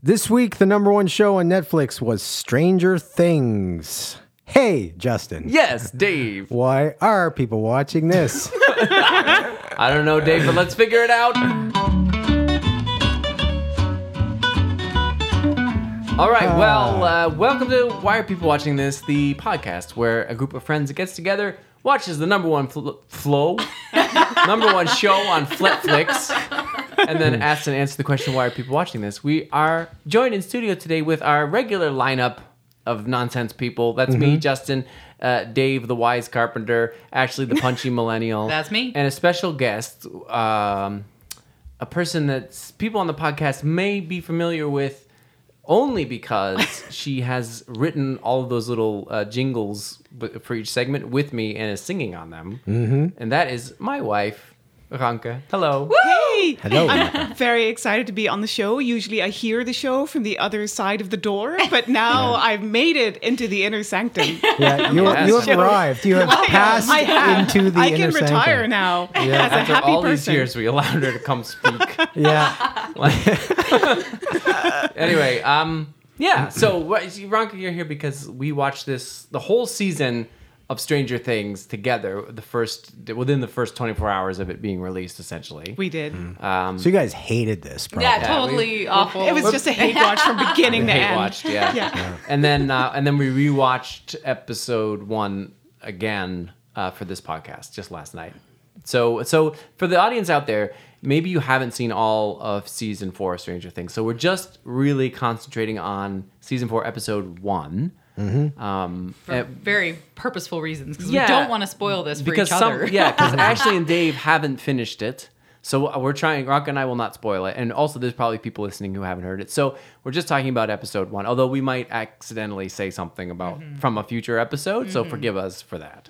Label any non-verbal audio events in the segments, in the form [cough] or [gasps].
This week, the number one show on Netflix was Stranger Things. Hey, Justin. Yes, Dave. Why are people watching this? [laughs] I don't know, Dave, but let's figure it out. All right, well, uh, welcome to Why Are People Watching This, the podcast where a group of friends gets together, watches the number one fl- flow, [laughs] number one show on Netflix, and then [laughs] asks and answers the question, Why are people watching this? We are joined in studio today with our regular lineup of nonsense people. That's me, Justin, uh, Dave, the wise carpenter, actually the punchy [laughs] millennial. That's me. And a special guest, um, a person that people on the podcast may be familiar with only because [laughs] she has written all of those little uh, jingles for each segment with me and is singing on them. Mm-hmm. And that is my wife, Ranka. Hello. Hey! Hello. I'm very excited to be on the show. Usually I hear the show from the other side of the door, [laughs] but now I've made it into the inner sanctum. [laughs] Yeah, you, Yes. you have arrived. You have [laughs] passed I have. into the I inner sanctum. I can retire sanctum. now Yeah. as a After happy all person. these years, we allowed her to come speak. Yeah. anyway, um, yeah. So, what, Ranka, you're here because we watched this the whole season of Stranger Things together. The first within the first 24 hours of it being released, essentially. We did. um, So you guys hated this, probably. Yeah, Yeah, totally awful. It was just a hate watch from beginning to [laughs] hate end. watched, [laughs] yeah. Yeah. and then uh, and then we rewatched episode one again uh, for this podcast just last night. So so for the audience out there, maybe you haven't seen all of season four of Stranger Things. So we're just really concentrating on season four, episode one. Um, for and- very purposeful reasons because Yeah. we don't want to spoil this for because each other. some yeah because [laughs] Ashley and Dave haven't finished it. So we're trying. Rock and I will not spoil it, and also there's probably people listening who haven't heard it. So we're just talking about episode one, although we might accidentally say something about Mm-hmm. from a future episode. So forgive us for that.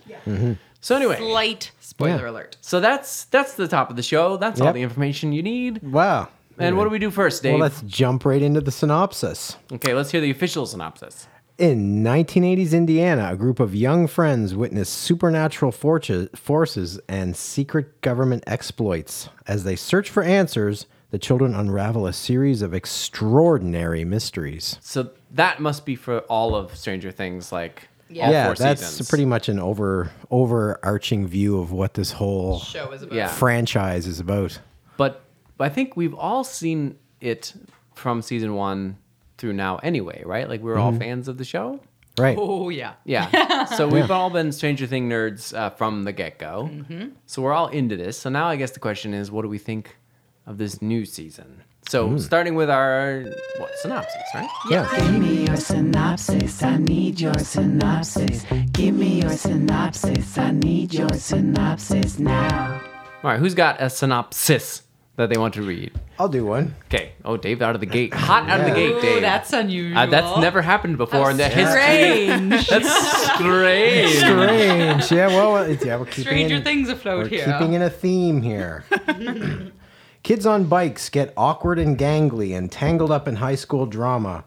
So anyway, Slight spoiler Yeah. alert. so that's that's the top of the show. That's all the information you need. Wow. And what do we do first, Dave? Well, let's jump right into the synopsis. okay, let's hear the official synopsis. In 1980s Indiana, a group of young friends witness supernatural forces and secret government exploits. As they search for answers, the children unravel a series of extraordinary mysteries. So that must be for all of Stranger Things, like Yeah. all yeah, four that's seasons. pretty much an over overarching view of what this whole Show is about. Yeah. franchise is about. but I think we've all seen it from season one through now anyway, right? Like we're all mm-hmm. fans of the show. Right. Oh yeah. Yeah. [laughs] So we've all been Stranger Thing nerds uh, from the get go. Mm-hmm. So we're all into this. So now I guess the question is, what do we think of this new season? So mm. starting with our what synopsis, right? Yeah. Give me your synopsis. I need your synopsis. Give me your synopsis. I need your synopsis now. All right. Who's got a synopsis that they want to read? I'll do one. Okay. Oh, Dave out of the gate, hot out of the Yeah. gate, Ooh, Dave. that's unusual. Uh, that's never happened before in the history. strange. [laughs] That's strange. Strange. Yeah, well, it's, yeah, we're keeping Stranger in, things afloat we're here. keeping in a theme here. [laughs] Kids on bikes get awkward and gangly and tangled up in high school drama.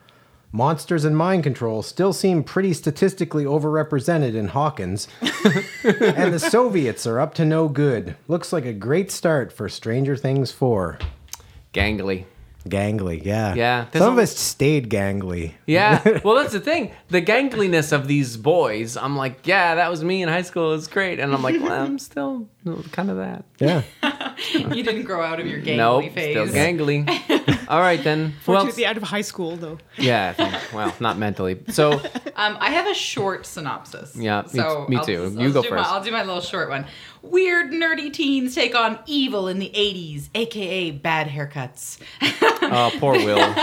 Monsters and mind control still seem pretty statistically overrepresented in Hawkins. [laughs] and the Soviets are up to no good. Looks like a great start for Stranger Things 4. Gangly. Gangly, yeah. Yeah, there's Some of us stayed gangly. Yeah. [laughs] Well, that's the thing. The gangliness of these boys. I'm like, yeah, that was me in high school. It's great. And I'm like, well, I'm [laughs] still kind of that. Yeah. [laughs] you didn't grow out of your gangly Nope, phase. still gangly. All right then. Who else? Fortunately, out of high school, though. Yeah. I think- Well, not mentally. So Um, I have a short synopsis. Yeah, me- so me I'll too. just- You I'll go do my- first. I'll do my little short one. Weird, nerdy teens take on evil in the 80s, aka bad haircuts. [laughs] oh, poor Will. [laughs]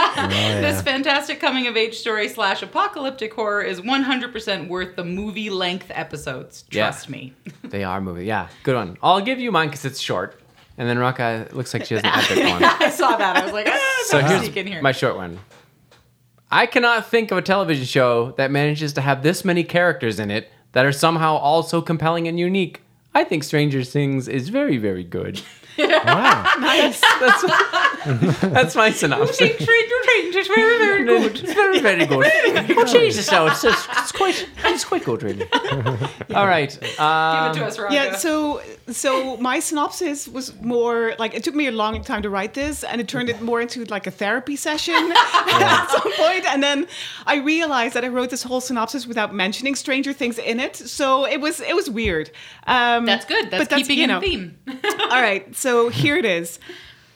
This fantastic coming of age story slash apocalyptic horror is 100% worth the movie length episodes. Yeah. Trust me. [laughs] They are moving. Yeah, good one. I'll give you mine because it's short. And then Ranka looks like she has an epic one. I saw that. I was like, ah, So here's in here. my short one. I cannot think of a television show that manages to have this many characters in it that are somehow all so compelling and unique. I think Stranger Things is very, very good. [laughs] Wow. [laughs] Nice. That's that's my synopsis. Stranger Things is very, very good. It's very, very good. Oh Jesus, no, it's, it's, it's quite, it's quite good, really. [laughs] All right. Give Um, it to us, Veronica. Yeah, so so my synopsis was more like it took me a long time to write this, and it turned it more into like a therapy session [laughs] at some point. And then I realized that I wrote this whole synopsis without mentioning Stranger Things in it, so it was it was weird. Um, That's good. That's, but that's, keeping you in know- theme. all right, so here it is.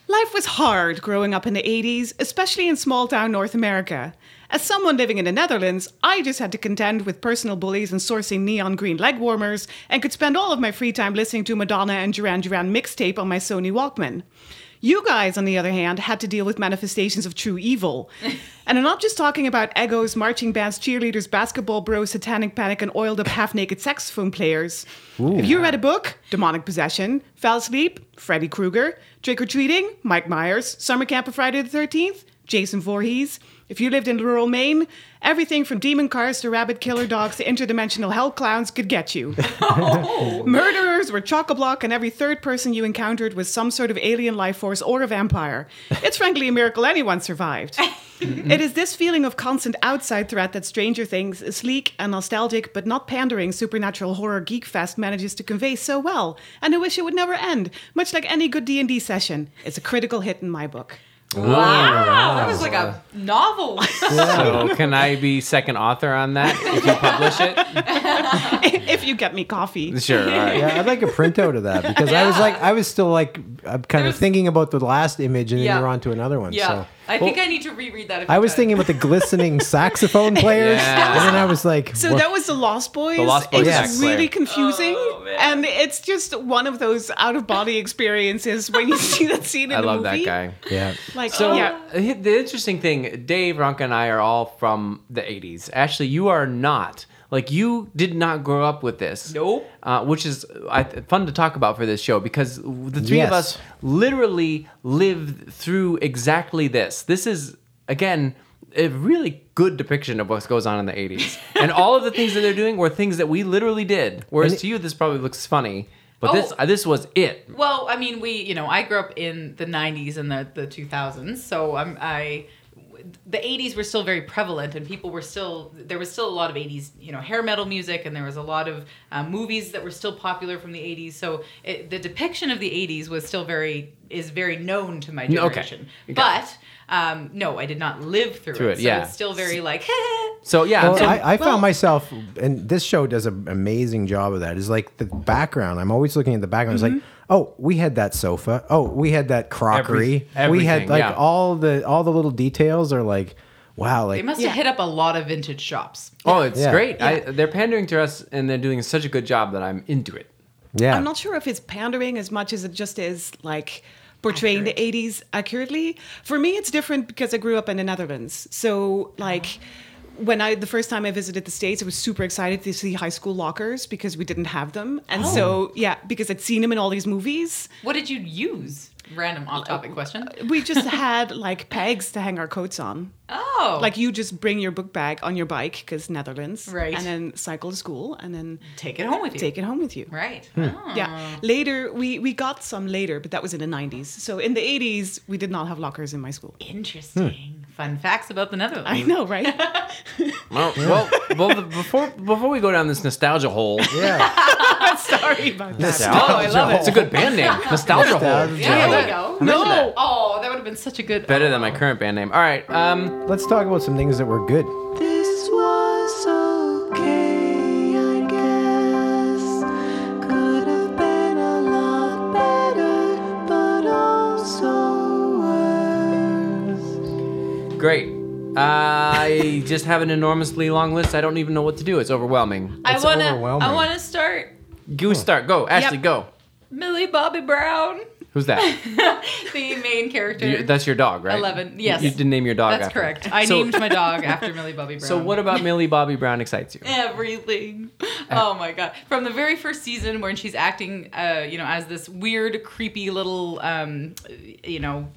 Life was hard growing up in the 80s, especially in small town North America. As someone living in the Netherlands, I just had to contend with personal bullies and sourcing neon green leg warmers, and could spend all of my free time listening to Madonna and Duran Duran mixtape on my Sony Walkman. You guys, on the other hand, had to deal with manifestations of true evil. [laughs] And I'm not just talking about egos, marching bands, cheerleaders, basketball bros, satanic panic, and oiled up half naked saxophone players. If you read a book, Demonic Possession, Fell Asleep, Freddy Krueger, Trick or Treating, Mike Myers, Summer Camp of Friday the 13th, Jason Voorhees. If you lived in rural Maine, everything from demon cars to rabbit killer dogs to interdimensional hell clowns could get you. [laughs] [laughs] Murderers were chock a block, and every third person you encountered was some sort of alien life force or a vampire. [laughs] It's frankly a miracle anyone survived. it is this feeling of constant outside threat that Stranger Things, a sleek and nostalgic but not pandering supernatural horror geek fest manages to convey so well, and I wish it would never end. Much like any good D&D session, it's a critical hit in my book. Wow, that was like a novel. so [laughs] can I be second author on that if you publish it? [laughs] if you get me coffee. Sure. All right. Yeah, I'd like a printout of that because I was like, I was still like, I'm kind of thinking about the last image, and then Yeah. you're on to another one. yeah, So I think I need to reread that. a few I was times. thinking about the glistening [laughs] saxophone players, Yeah. and then I was like, So what- that was the Lost Boys. The Lost Boys It's sax really confusing, Oh, and it's just one of those out of body experiences when you see that scene in the movie. I love movie. that guy. yeah, Like, So yeah, uh, the interesting thing, Dave, Ranka, and I are all from the '80s. Ashley, you are not. Like you did not grow up with this. Nope. Uh, which is uh, fun to talk about for this show because the three of us literally lived through exactly this. This is again a really good depiction of what goes on in the 80s. [laughs] and all of the things that they're doing were things that we literally did. Whereas it- to you this probably looks funny, but Oh. this uh, this was it. Well, I mean, we, you know, I grew up in the '90s and the the 2000s, so I'm I. The 80s were still very prevalent, and people were still there was still a lot of 80s, you know, hair metal music, and there was a lot of uh, movies that were still popular from the 80s. So it, the depiction of the 80s was still very is very known to my generation. Okay. But um, no, I did not live through, Through it. it, so yeah. it's still very like. [laughs] So yeah, Well, so- I, I well- found myself, and this show does an amazing job of that. Is like the background. I'm always looking at the background. It's Mm-hmm. like, oh, we had that sofa. Oh, we had that crockery. Every- we had like yeah. all the all the little details are like, wow, They like must Yeah. have hit up a lot of vintage shops. Oh, it's Yeah. great. I, they're pandering to us, and they're doing such a good job that I'm into it. yeah. I'm not sure if it's pandering as much as it just is like portraying the 80s accurately. For me, it's different because I grew up in the Netherlands. So, like, when I the first time I visited the states, I was super excited to see high school lockers because we didn't have them, and so yeah, because I'd seen them in all these movies. What did you use? Random off-topic question. We just [laughs] had like pegs to hang our coats on. Oh, Like you just bring your book bag on your bike because Netherlands, Right. And then cycle to school, and then take it home with you. take it home with you. Right. Hmm. Oh. Yeah. Later, we we got some later, but that was in the 90s. So in the 80s, we did not have lockers in my school. Interesting. Fun facts about the Netherlands. I know, right? [laughs] Well, well, well the, before before we go down this nostalgia hole, [laughs] yeah. Sorry about that. Oh, I love it's a good band name, [laughs] nostalgia hole. Yeah, there we go. No. Oh, that would have been such a good. Better than my current band name. All right. Um, Let's talk about some things that were good. This great. I [laughs] just have an enormously long list. I don't even know what to do. It's overwhelming. I It's wanna. overwhelming. I wanna start. You start. Go, Ashley. Go. Millie Bobby Brown, Who's that? [laughs] the main character. You- that's your dog, right? 11, yes. You didn't name your dog. That's after correct. I So- named my dog [laughs] after Millie Bobby Brown. So what about Millie Bobby Brown excites you? everything. Oh my god! From the very first season, when she's acting, uh, you know, as this weird, creepy little, um, you know,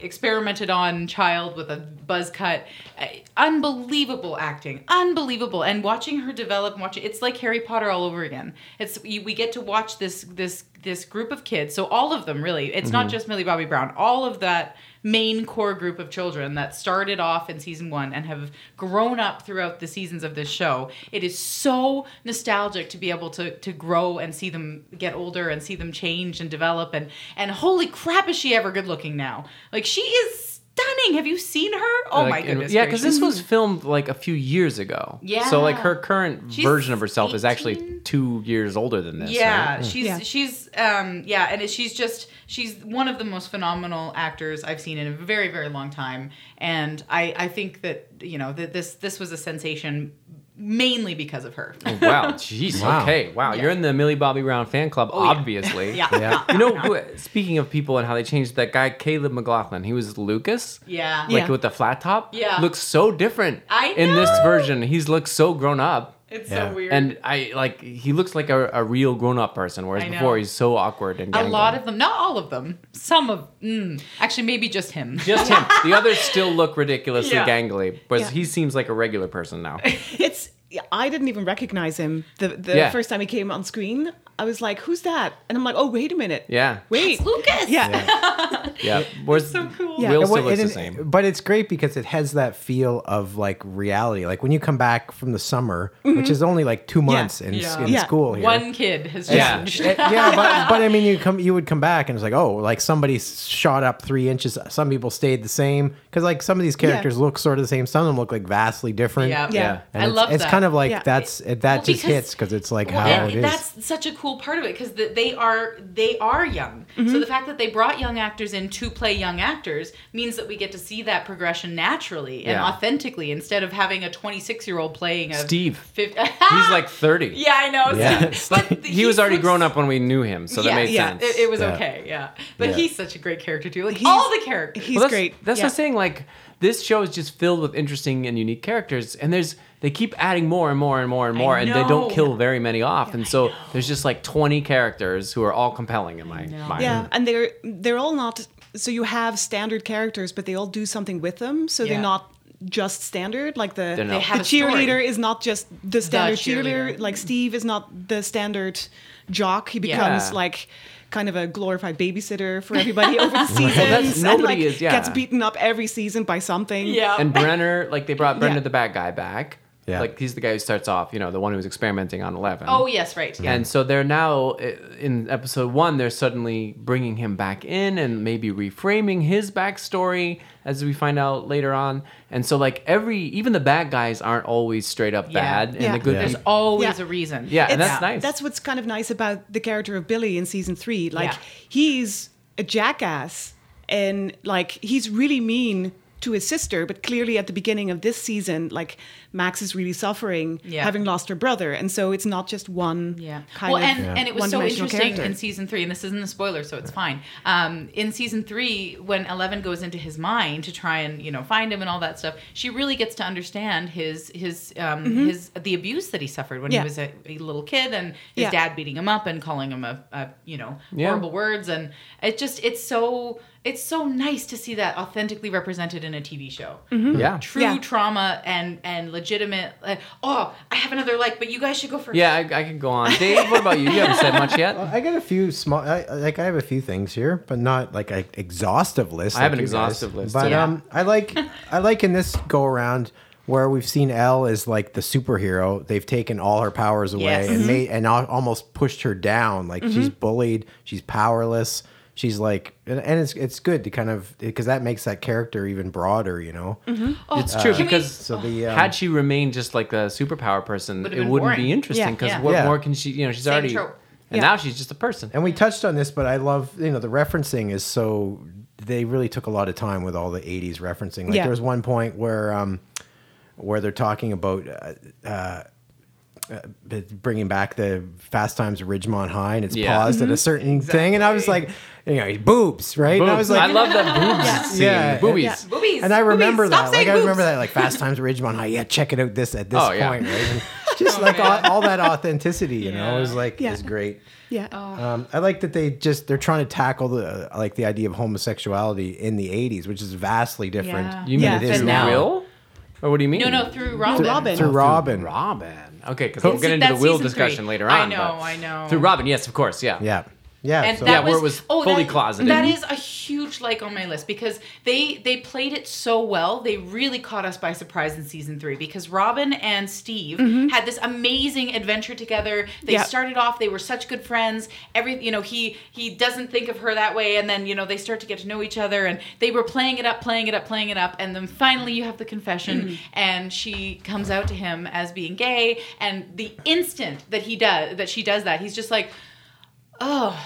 experimented on child with a buzz cut, uh, unbelievable acting, unbelievable. And watching her develop, watching it's like Harry Potter all over again. It's we get to watch this this this group of kids. So all of them really. It's Mm-hmm. not just Millie Bobby Brown. All of that main core group of children that started off in season 1 and have grown up throughout the seasons of this show. It is so nostalgic to be able to to grow and see them get older and see them change and develop and and holy crap is she ever good looking now. Like she is stunning. Have you seen her? Oh my Like, and- goodness. Yeah, because this was filmed like a few years ago. Yeah. So like her current She's version of herself is actually two years older than this. Yeah, right? she's Yeah. she's um yeah, and it, she's just she's one of the most phenomenal actors I've seen in a very very long time, and I I think that you know that this this was a sensation mainly because of her. Oh, wow, [laughs] jeez. Wow. Okay, wow. Yeah. You're in the Millie Bobby Brown fan club, Oh, obviously. [laughs] Yeah. Yeah. You know, [laughs] who, speaking of people and how they changed that guy, Caleb McLaughlin, he was Lucas. Yeah. Like Yeah. with the flat top. Yeah. Looks so different. I know. In this version, he's looks so grown up. It's Yeah. so weird. And I like he looks like a, a real grown up person, whereas before he's so awkward and a lot of them, not all of them, some of mm, actually maybe just him. just him. [laughs] The others still look ridiculously Yeah. gangly, whereas Yeah. he seems like a regular person now. [laughs] It's I didn't even recognize him the the Yeah. first time he came on screen. I was like, "Who's that?" And I'm like, "Oh, wait a minute. Yeah. Wait, Lucas. yeah, Yeah. [laughs] Whereas so cool. Yeah. Will Yeah, still well, looks the same. But it's great because it has that feel of like reality. Like when you come back from the summer, which is only like two months in, Yeah. in Yeah. school here. One kid has Yeah. changed. Eh, yeah, but, [laughs] but I mean, you come, you would come back, and it's like, oh, like somebody shot up three inches. Some people stayed the same because like some of these characters look sort of the same. Some of them look like vastly different. Yeah. Yeah. and I it's, love it's that. kind of like Yeah. that's it, that Well, just because- hits because it's like Well, how and it is. that's such a cool part of it because they are they are young. Mm-hmm. So the fact that they brought young actors in to play young actors means that we get to see that progression naturally and Yeah. authentically instead of having a 26 year old playing a Steve. 50, [laughs] He's like 30. yeah, I know. Yeah. [laughs] [laughs] But He was already looks- grown up when we knew him, so that Yeah, made yeah. sense. It, it was Yeah. okay, yeah. But Yeah. he's such a great character too. Like He's- all the characters. he's Well, that's, great. That's yeah. what I'm saying. Like this show is just filled with interesting and unique characters, and there's they keep adding more and more and more and more, and they don't kill very many off, and so there's just like 20 characters who are all compelling in my mind. Yeah, and they're they're all not. So you have standard characters, but they all do something with them. So Yeah. they're not just standard. Like the They're not. They have the a story. cheerleader is not just the standard cheerleader. cheerleader. Like Steve is not the standard jock. He becomes Yeah. like kind of a glorified babysitter for everybody over the [laughs] seasons. that's- and, nobody like, is, yeah. Gets beaten up every season by something. yeah. And Brenner, like they brought [laughs] Brenner Yeah. the bad guy back. Yeah. Like he's the guy who starts off, you know, the one who was experimenting on Eleven. oh yes, right. Yeah. And so they're now in episode one. They're suddenly bringing him back in and maybe reframing his backstory, as we find out later on. And so, like every, even the bad guys aren't always straight up Yeah. bad, and Yeah. the good. Yeah. There's always Yeah. a reason. Yeah, and It's- that's nice. That's what's kind of nice about the character of Billy in season three. Like Yeah. he's a jackass and like he's really mean to his sister, but clearly at the beginning of this season, like Max is really suffering, Yeah. having lost her brother, and so it's not just one Yeah. kind well, of and, and it was so interesting character. in season three, and this isn't a spoiler, so it's fine. Um, in season three, when Eleven goes into his mind to try and you know find him and all that stuff, she really gets to understand his his um, his the abuse that he suffered when Mm-hmm. Yeah. he was a, a little kid, and his Yeah. dad beating him up and calling him a, a you know Yeah. horrible words, and it just it's so it's so nice to see that authentically represented in a TV show. yeah. True Yeah. trauma and and legitimate. Uh, oh, I have another like, but you guys should go first. Yeah, I, I can go on. Dave, what about you? You haven't said much yet. I got a few small, I, like I have a few things here, but not like an exhaustive list. I have an you guys. exhaustive list, but yeah. um, I like, I like in this go around where we've seen El is like the superhero. They've taken all her powers away Yes. and made and almost pushed her down. Like she's bullied, she's powerless. She's like, and, and it's it's good to kind of because that makes that character even broader, you know. Oh, It's true can we- because So the um, had she remained just like a superpower person, it wouldn't boring. be interesting Yeah. because Yeah. what Yeah. more can she? You know, she's Same already, trope. and Yeah. now she's just a person. And we touched on this, but I love you know the referencing is so they really took a lot of time with all the '80s referencing. Like Yeah. there was one point where um, where they're talking about uh, uh, uh, bringing back the Fast Times at Ridgemont High, and it's Yeah. paused at a certain thing, and I was like, you know, boobs, right? And I was like, I love that boobs scene. Yeah. Boobies. Yeah. Boobies. and I remember Boobies. Stop that. Like saying I remember boobs. that. Like Fast Times at Ridgemont High. Yeah, check it out. This at this Oh, yeah. point, right? And just [laughs] like all, all that authenticity, you know, Yeah. is like Yeah. is great. yeah. Um, I like that they just they're trying to tackle the like the idea of homosexuality in the '80s, which is vastly different. Yeah. You mean Yeah. it is through now. Will? Or what do you mean? No, no, through Robin. Robin. Through Robin. Robin. Okay, because we'll get into the that's Will discussion three. later on. I know, but I know. Through Robin, yes, of course, yeah. Yeah. Yeah, and so- that Yeah, where it was oh, fully that- closeted. That is a huge like on my list because they they played it so well. They really caught us by surprise in season three because Robin and Steve mm-hmm. had this amazing adventure together. They Yeah. started off; they were such good friends. Every you know, he he doesn't think of her that way, and then you know they start to get to know each other, and they were playing it up, playing it up, playing it up, and then finally you have the confession, mm-hmm. and she comes out to him as being gay, and the instant that he does that she does that, he's just like, oh.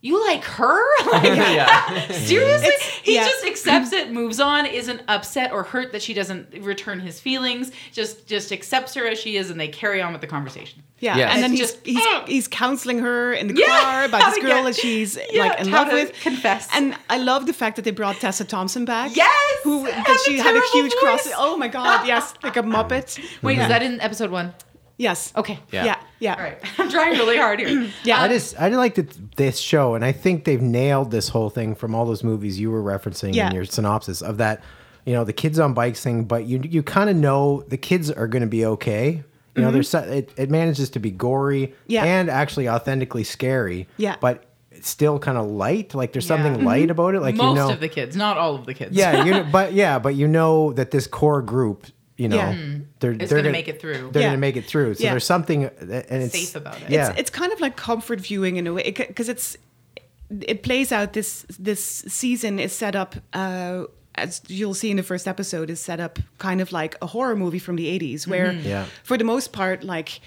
You like her? [laughs] Like, [laughs] yeah. [laughs] Seriously? he yeah. just accepts it, moves on, isn't upset or hurt that she doesn't return his feelings, just just accepts her as she is and they carry on with the conversation. Yeah, Yes. and then he's just- he's, Mm. he's counseling her in the Yeah, car about this girl get- that she's Yeah, like in love with. confess. And I love the fact that they brought Tessa Thompson back. Yes! who And that she had a terrible huge cross. Oh my god, yes, like a muppet. Wait, Yeah. is that in episode one? Yes. Okay. Yeah. Yeah. Yeah. All right. I'm trying really hard here. [clears throat] Yeah. I just I like that this show, and I think they've nailed this whole thing from all those movies you were referencing Yeah. in your synopsis of that. You know, the kids on bikes thing, but you you kind of know the kids are going to be okay. You know, there's it, it manages to be gory Mm-hmm. Yeah. and actually authentically scary. Yeah. but it's still kind of light. Like there's Yeah. something light about it. Like Most you know, of the kids, not all of the kids. yeah, you [laughs] know, but yeah, but you know that this core group, you know, Yeah. they're It's they're gonna make it through. They're Yeah. gonna make it through. So Yeah. there's something, uh, and it's Safe about it. Yeah, It's kind of like comfort viewing in a way because it's it plays out this this season is set up uh, as you'll see in the first episode is set up kind of like a horror movie from the 80s where Yeah. for the most part like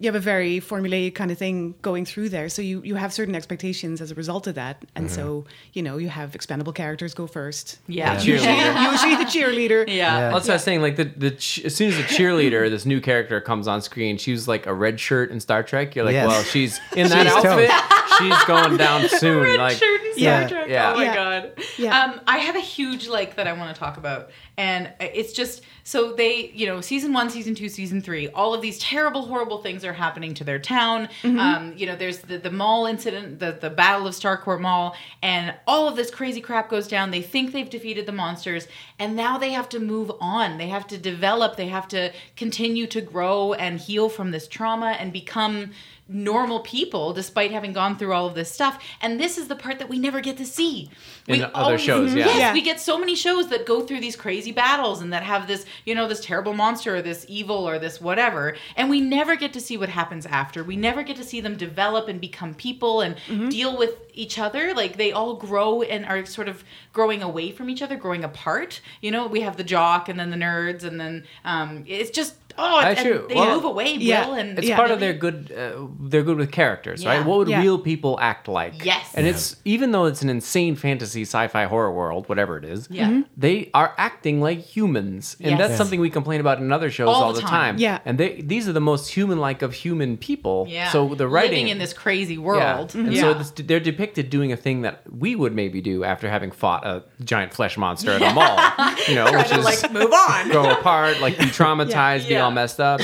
you have a very formulaic kind of thing going through there so you you have certain expectations as a result of that and so you know you have expendable characters go first Yeah. The cheerleader. usually the cheerleader [laughs] Yeah. Yeah. That's what I was saying. Like the the ch- as soon as the cheerleader, this new character comes on screen, she's like a red shirt in Star Trek. You're like, Yes. well, she's [laughs] in that She's outfit. She's going down [laughs] soon. Red like, shirt and Star Yeah. Trek. Yeah. Oh my Yeah. god. Yeah. Um, I have a huge like that I want to talk about, and it's just so they, you know, season one, season two, season three, all of these terrible, horrible things are happening to their town. Mm-hmm. Um, you know, there's the the mall incident, the the Battle of Starcourt Mall, and all of this crazy crap goes down. They think they've defeated the monsters, and now they have to move on. They have to develop. They have to continue to grow and heal from this trauma and become normal people despite having gone through all of this stuff. And this is the part that we never get to see. In other shows, yeah. yes, Yeah. we get so many shows that go through these crazy battles and that have this you know this terrible monster or this evil or this whatever. And we never get to see what happens after. We never get to see them develop and become people and deal with each other. Like they all grow and are sort of growing away from each other growing apart. You know we have the jock and then the nerds and then um, it's just oh That's and true. they Well, move away yeah. and It's Yeah. part of their good. Uh, they're good with characters, Yeah. right? What would Yeah. real people act like? Yes. And it's even though it's an insane fantasy, sci-fi, horror world, whatever it is. Yeah. Mhm. They are acting like humans, and Yes. that's Yes. something we complain about in other shows All all, the the time. time. Yeah. And they these are the most human-like of human people. yeah So the writing living in this crazy Yeah. world And yeah. so this, they're depicted doing a thing that we would maybe do after having fought a giant flesh monster at a mall. [laughs] You know, which Kinda is like move on go apart, like be [laughs] traumatized, be Yeah. All messed up.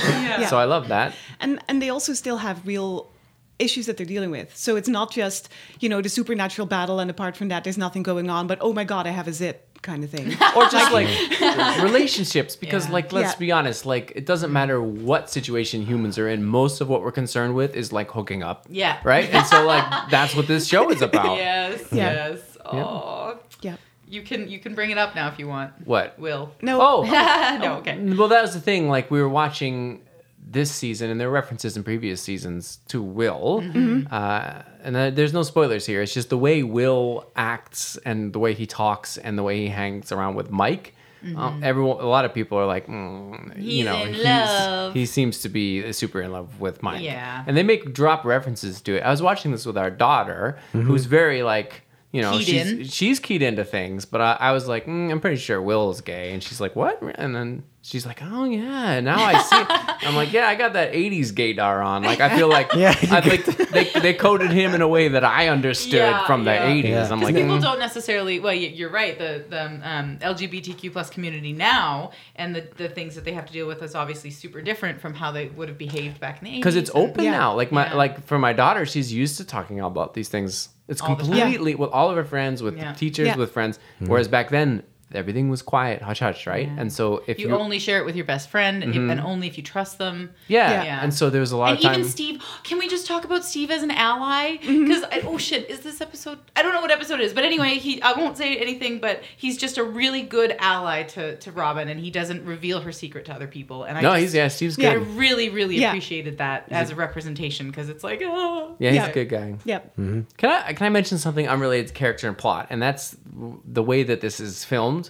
So I love that. and and they also still have real issues that they're dealing with so it's not just you know the supernatural battle and apart from that there's nothing going on but oh my god i have a zip kind of thing [laughs] or just like [laughs] relationships because Yeah. like let's Yeah. be honest like it doesn't mm-hmm. matter what situation humans are in most of what we're concerned with is like hooking up Yeah. right and so like that's what this show is [laughs] about Yes, Yeah. yes. Oh, yeah you can you can bring it up now if you want. what Will. no oh [laughs] no, okay. well that was the thing like we were watching this season and there are references in previous seasons to will Mm-hmm. uh, and uh, there's no spoilers here it's just the way will acts and the way he talks and the way he hangs around with mike um, everyone, a lot of people are like, mm, Mm-hmm. He's you know, in love. he seems to be super in love with Mike. Yeah. and they make drop references to it. I was watching this with our daughter, who's very like, you know, Keyed she's in. she's keyed into things, but I, I was like, mm, I'm pretty sure Will is gay, and she's like, what? And then she's like, oh yeah, now I see. [laughs] I'm like, yeah, I got that '80s gaydar on. Like, I feel like, [laughs] Yeah, I think they they coded him in a way that I understood Yeah, from the yeah. '80s. Yeah. I'm like, people mm. don't necessarily. Well, you're right. The the um, LGBTQ plus community now and the, the things that they have to deal with is obviously super different from how they would have behaved back in the 80s. because it's open Yeah. now. Like my Yeah. like for my daughter, she's used to talking about these things. It's All completely with all of her friends, with Yeah. teachers, Yeah. with friends. Whereas back then, everything was quiet, hush hush, right? And so if You you, only share it with your best friend, and, and only if you trust them. yeah. Yeah. and so there was a lot And of time. even Steve, can we just talk about Steve as an ally? Mm-hmm. Because oh shit, is this episode? I don't know what episode it is, but anyway, he I won't say anything, but he's just a really good ally to to Robin, and he doesn't reveal her secret to other people. And I no, just, he's yeah, Steve's I good. really really Yeah. appreciated that as a representation because it's like oh Yeah, he's Yeah. a good guy. Yep. Can I can I mention something unrelated to character and plot? And that's the way that this is filmed,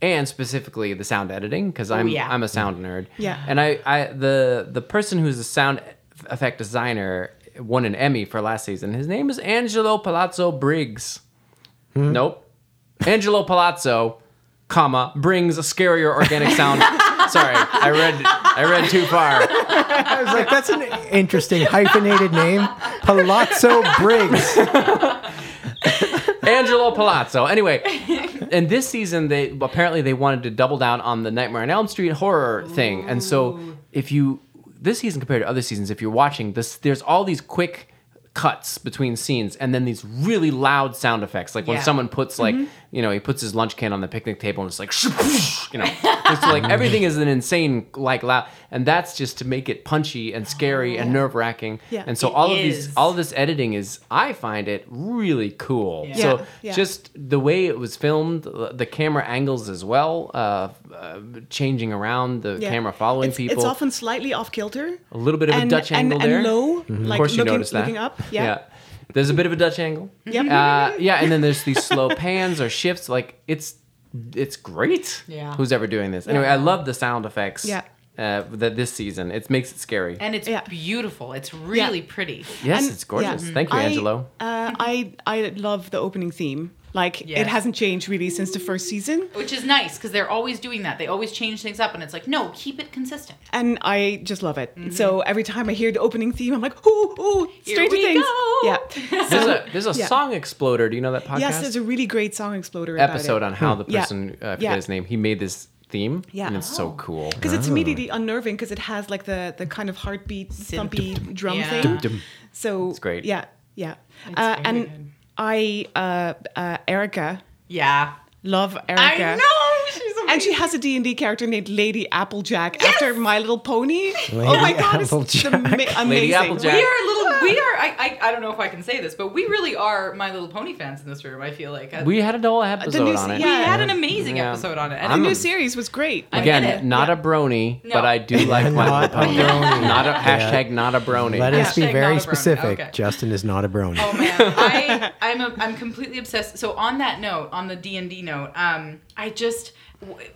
and specifically the sound editing because I'm yeah. I'm a sound nerd. Yeah. And I, I the the person who's the sound effect designer won an Emmy for last season. His name is Angelo Palazzo Briggs. Hmm? Nope. Angelo Palazzo, comma brings a scarier organic sound. [laughs] Sorry, I read I read too far. I was like, that's an interesting hyphenated name. Palazzo Briggs. [laughs] Angelo Palazzo. Anyway, and this season they apparently they wanted to double down on the Nightmare on Elm Street horror thing, and so if you this season compared to other seasons, if you're watching this, there's all these quick cuts between scenes and then these really loud sound effects like when Yeah. someone puts like mm-hmm. You know he puts his lunch can on the picnic table and it's like you know it's like [laughs] everything is an insane like loud and that's just to make it punchy and scary and nerve-wracking Yeah. and so It all of is. these all of this editing is i find it really cool Yeah. so Yeah, yeah. just the way it was filmed, the camera angles as well, uh, uh, changing around, the Yeah. camera following it's, people, It's often slightly off kilter. a little bit of a Dutch and, angle and there. low. of Like course, you looking, noticed that. looking up. Yeah. There's a bit of a Dutch angle. Yep. Uh, yeah, and then there's these slow [laughs] pans or shifts. Like it's it's great. Yeah. Who's ever doing this? Anyway, I love the sound effects. Yeah. Uh, that this season, it makes it scary. and it's Yeah. beautiful. It's really pretty. yes, And- it's gorgeous. yeah. Thank you, I- Angelo. Uh, I I love the opening theme. Like Yes. it hasn't changed really since the first season, Which is nice because they're always doing that. They always change things up, and it's like, no, keep it consistent. and I just love it. So every time I hear the opening theme, I'm like, ooh, ooh, Here Stranger we Things. go. Yeah. [laughs] There's a there's a yeah. song exploder. Do you know that podcast? Yes, there's a really great song exploder about episode it. on how the Yeah. person uh, I forget Yeah. his name. He made this theme, Yeah. and it's so cool. because it's immediately unnerving because it has like the the kind of heartbeat thumpy drum Yeah. thing. Dum, dum. So It's great. Yeah, yeah. Uh, and good. I uh, uh, Erica Yeah. love Erica. I know. She's amazing. And she has a D&D character named Lady Applejack after My Little Pony. oh my Lady god, it's Applejack. ama- amazing. Lady Applejack. We are a little. We are. I, I. I don't know if I can say this, but we really are My Little Pony fans in this room. I feel like We had a whole episode new on it. se- we had an amazing Yeah. episode on it. And The I'm it new a- series was great. Again, not Yeah. a brony, No. but I do [laughs] like My Little Pony. brony. Not a hashtag. Not a brony. Let us be very not a brony. specific. Okay. Justin is not a brony. Oh man, [laughs] I I'm a, I'm completely obsessed. So on that note, on the D and D note, um, I just w-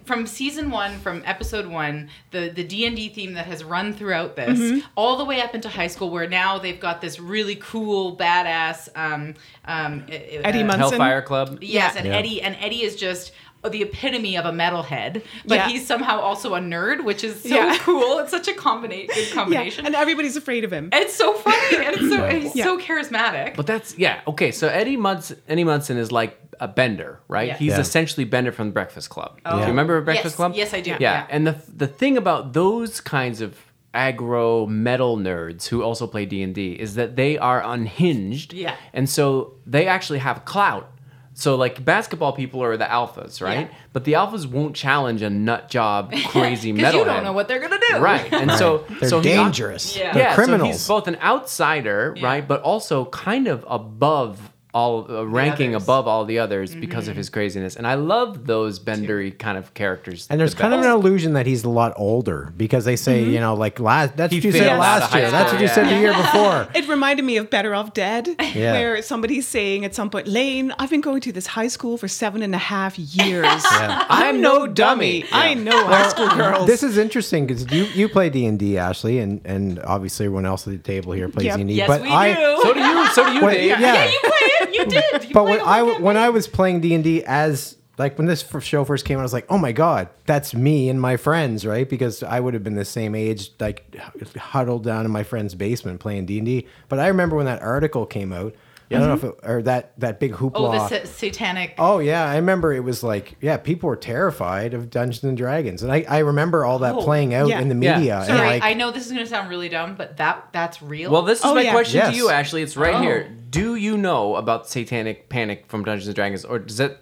from season one, from episode one, the the D and D theme that has run throughout this, Mm-hmm. all the way up into high school, where now they've got this really cool, badass um, um, Eddie uh, Munson. Hellfire Club. Yes, Yeah. and Yeah. Eddie and Eddie is just Oh, the epitome of a metalhead, but Yeah. he's somehow also a nerd, which is so Yeah. cool. It's such a combina- [laughs] good Yeah, combination. and everybody's afraid of him. And it's so funny, and it's so and [laughs] he's Yeah. so charismatic. But that's yeah okay. So Eddie Munson, Eddie Munson is like a Bender, right? Yeah. He's Yeah. essentially Bender from the Breakfast Club. Oh. Do you oh. remember Breakfast Yes, Club? yes, I do. Yeah. Yeah. and the the thing about those kinds of aggro metal nerds who also play D and D is that they are unhinged. Yeah. and so they actually have clout. So like basketball people are the alphas, right? Yeah. But the alphas won't challenge a nut job [laughs] crazy [laughs] Because metal. you don't know what they're gonna do. Right, and so They're so he- dangerous. Yeah. They're yeah, criminals. so he's both an outsider, Yeah. right, but also kind of above all, uh, ranking others. above all the others because of his craziness. And I love those bendery kind of characters. And there's the kind of an illusion that he's a lot older because they say, you know, like last. That's He what you said last high year. That's school, what you said the year before. [laughs] It reminded me of Better Off Dead, [laughs] Yeah. where somebody's saying at some point, Lane, I've been going to this high school for seven and a half years. Yeah. I'm no dummy. I know high school girls. This is interesting because you, you play D and D, Ashley, and, and obviously everyone else at the table here plays D and D. But we I, do. So do you. So do you, Wait, Dave. yeah. Yeah, you play it. [laughs] You did. You But when I when I was playing D and D as like when this show first came out, I was like, oh my god, that's me and my friends, right? Because I would have been the same age, like huddled down in my friend's basement playing D and D. But I remember when that article came out. I don't know if it, or that that big hoopla. oh, the sa- satanic. Oh yeah, I remember it was like yeah, people were terrified of Dungeons and Dragons, and I, I remember all that Oh, playing out yeah. in the Yeah. media. and Sorry, like, I know this is gonna sound really dumb, but that that's real. Well, this is Oh, my yeah. question Yes. to you, Ashley. It's right Oh. here. Do you know about Satanic Panic from Dungeons and Dragons, or does it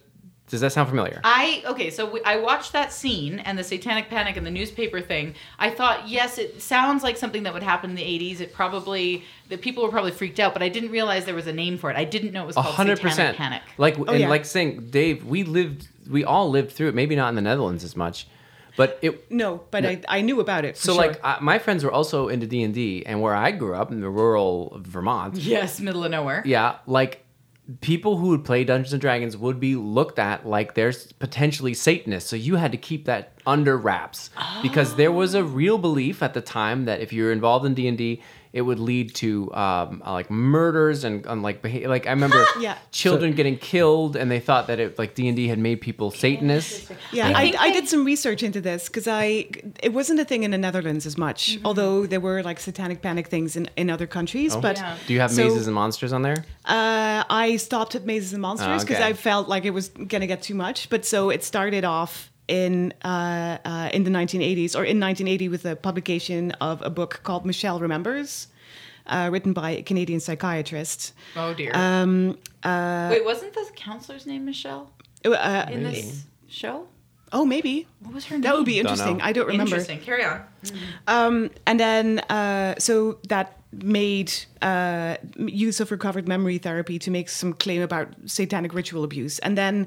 Does that sound familiar? I okay, so we, I watched that scene and the Satanic Panic and the newspaper thing. I thought, yes, it sounds like something that would happen in the '80s. It probably the people were probably freaked out, but I didn't realize there was a name for it. I didn't know it was A called hundred Satanic percent. Panic. Like and yeah. like saying, Dave, we lived, we all lived through it. Maybe not in the Netherlands as much, but it. No, but I, I knew about it. For So sure. like uh, my friends were also into D and D, and where I grew up in the rural Vermont, Yes, middle of nowhere. yeah, like people who would play Dungeons and Dragons would be looked at like they're potentially Satanists. So you had to keep that under wraps because there was a real belief at the time that if you're involved in D and D, it would lead to um, uh, like murders and, and like beha- like I remember [gasps] Yeah. children getting killed, and they thought that it like D and D had made people Satanists. Yeah, I I, I, did some research into this because I it wasn't a thing in the Netherlands as much, Mm-hmm. although there were like satanic panic things in, in other countries. But Yeah. Do you have so, mazes and monsters on there? Uh, I stopped at Mazes and Monsters because okay. I felt like it was gonna get too much. But so it started off in uh, uh, in the 1980s or in 1980 with the publication of a book called Michelle Remembers, uh, written by a Canadian psychiatrist. Oh dear. Um, uh, Wait, wasn't the counselor's name Michelle uh, in this show? oh, maybe What was her name? that would be Don't interesting. I don't remember. Interesting. Carry on. Um, and then, uh, so that made uh, use of recovered memory therapy to make some claim about satanic ritual abuse. And then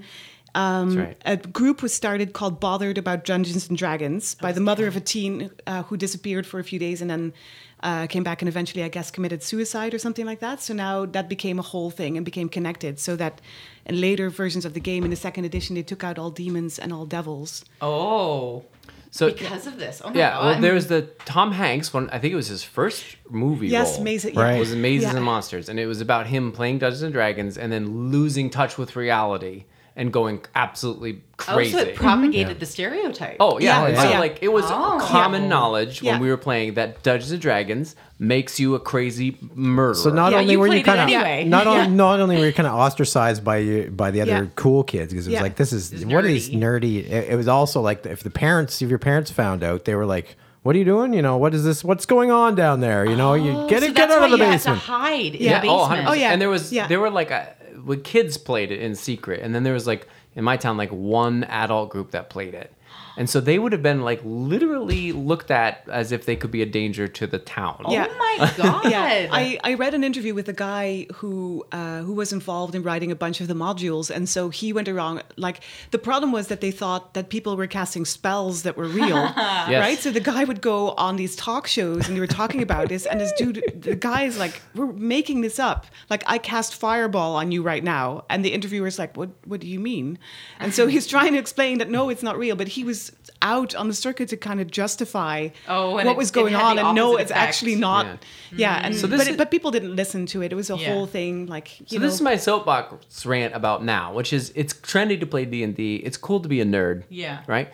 um, That's right. a group was started called Bothered About Dungeons and Dragons by the mother of a teen uh, who disappeared for a few days and then uh, came back and eventually, I guess, committed suicide or something like that. So now that became a whole thing and became connected. So that in later versions of the game, in the second edition, they took out all demons and all devils. Oh, So because of this. Oh my yeah, god. well, there was the Tom Hanks one. I think it was his first movie. Yes, role. Maze- yeah. Right. was Mazes Yeah. and Monsters, and it was about him playing Dungeons and Dragons and then losing touch with reality and going absolutely crazy. Oh, so it propagated the stereotype. Oh yeah, Yeah, oh, so yeah. like it was Oh. common Yeah. knowledge when Yeah. we were playing that Dungeons and Dragons makes you a crazy murderer. So not Yeah, only you were you kind of anyway. [laughs] not Yeah. on, not only were you kind of ostracized by you by the other Yeah. cool kids because it was Yeah. like this is This is what are these nerdy. nerdy. It, it was also like if the parents if your parents found out they were like what are you doing you know what is this what's going on down there you know you Oh, get so it get that's out of the you basement Had to hide in yeah, the oh, basement. 100%. Oh, yeah. And there was Yeah. there were like a, when kids played it in secret, and then there was like in my town like one adult group that played it. And so they would have been like literally looked at as if they could be a danger to the town. Yeah. Oh my [laughs] god. yeah, I, I read an interview with a guy who uh, who was involved in writing a bunch of the modules, and so he went around. Like the problem was that they thought that people were casting spells that were real, [laughs] right? So the guy would go on these talk shows, and they were talking about this, and this dude, the guy is like, "We're making this up. Like I cast fireball on you right now," and the interviewer's like, "What? What do you mean?" And so he's trying to explain that no, it's not real, but he was out on the circuit to kind of justify Oh, what it- was going on, and no, it's effect. actually not. Yeah. Yeah, and So this but is- it, but people didn't listen to it. It was a Yeah. whole thing, like you So know. this is my soapbox rant about now, which is it's trendy to play D and D. It's cool to be a nerd. Yeah. Right.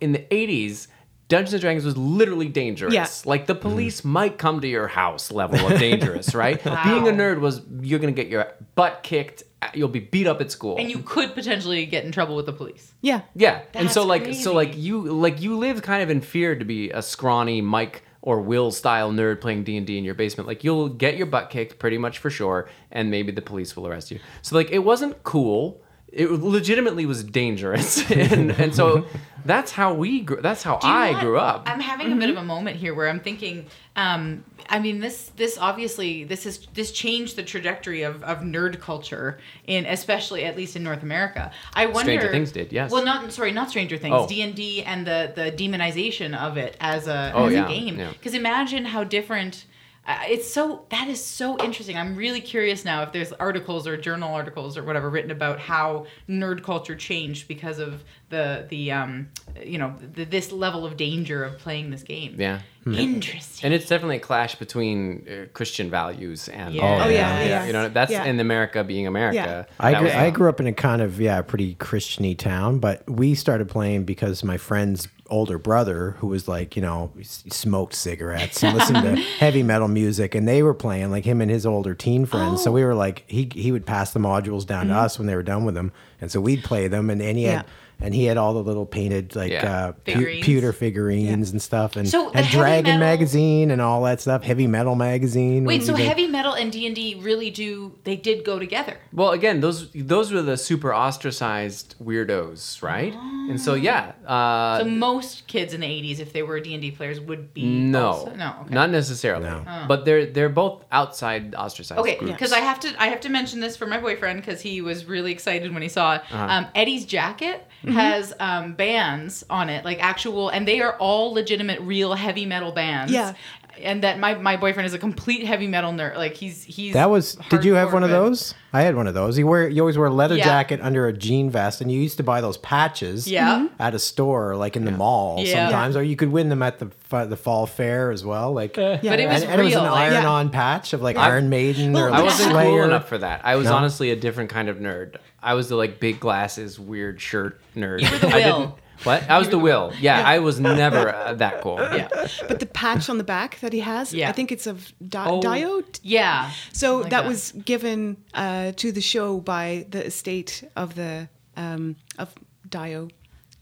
In the '80s, Dungeons and Dragons was literally dangerous. Yeah. Like the police might come to your house level of dangerous, right? [laughs] Wow. Being a nerd was you're gonna get your butt kicked. Uh, you'll be beat up at school. and you could potentially get in trouble with the police. yeah, Yeah, and so like crazy. so like you like you live kind of in fear to be a scrawny Mike or Will style nerd playing D and D in your basement. Like you'll get your butt kicked pretty much for sure, and maybe the police will arrest you. So like it wasn't cool. It legitimately was dangerous, [laughs] and and so that's how we grew. That's how Do you know I what? grew up. I'm having a bit of a moment here where I'm thinking. Um, I mean, this this obviously this is this changed the trajectory of, of nerd culture in especially at least in North America. I wonder. Stranger Things did, yes. Well, not sorry, not Stranger Things. Oh. D and D and the the demonization of it as a Oh, as yeah, a game. yeah. Because imagine how different. It's so that is so interesting. I'm really curious now if there's articles or journal articles or whatever written about how nerd culture changed because of the the um you know the, this level of danger of playing this game. yeah. Interesting. And it's definitely a clash between uh, Christian values and Yeah. Oh, yeah, yeah, yeah. you know that's Yeah. in America being America. I grew, was- I grew up in a kind of yeah pretty Christiany town, but we started playing because my friend's older brother, who was like you know smoked cigarettes and listened to [laughs] heavy metal music, and they were playing like him and his older teen friends. So oh. we were like he he would pass the modules down to mm-hmm. us when they were done with them, and so we'd play them, and, and he had. Yeah. and he had all the little painted like Yeah. uh, pu- Figurines. pewter figurines and stuff, and So and Dragon metal- magazine and all that stuff, heavy metal magazine. Wait, so They- heavy metal and D and D really do they did go together? Well, again, those those were the super ostracized weirdos, right? And so yeah, uh, So most kids in the '80s, if they were D and D players, would be no, also- no, okay. not necessarily, No. but they're they're both outside ostracized Okay, groups. because I have to I have to mention this for my boyfriend because he was really excited when he saw. Uh-huh. Um, Eddie's jacket has um, bands on it, like actual, and they are all legitimate, real heavy metal bands. Yeah. And that my, my boyfriend is a complete heavy metal nerd. Like he's he's That was. Did you have one of those? I had one of those. You wear. You always wear a leather Yeah. jacket under a jean vest, and you used to buy those patches. Yeah. Mhm. At a store, like in the mall, Yeah. sometimes, or you could win them at the fa- the fall fair as well. Like, yeah. But it was and, and it was an like- iron-on patch of like Iron Maiden or I wasn't Slayer. cool enough for that. I was No? honestly a different kind of nerd. I was the like big glasses, weird shirt nerd. You were the I Will. What? I was the will. Yeah, I was never uh, that cool. Yeah. But the patch on the back that he has, Yeah. I think it's of di- Oh. diode. Yeah. So Like that, that. was given uh, to the show by the estate of the um, of Dio.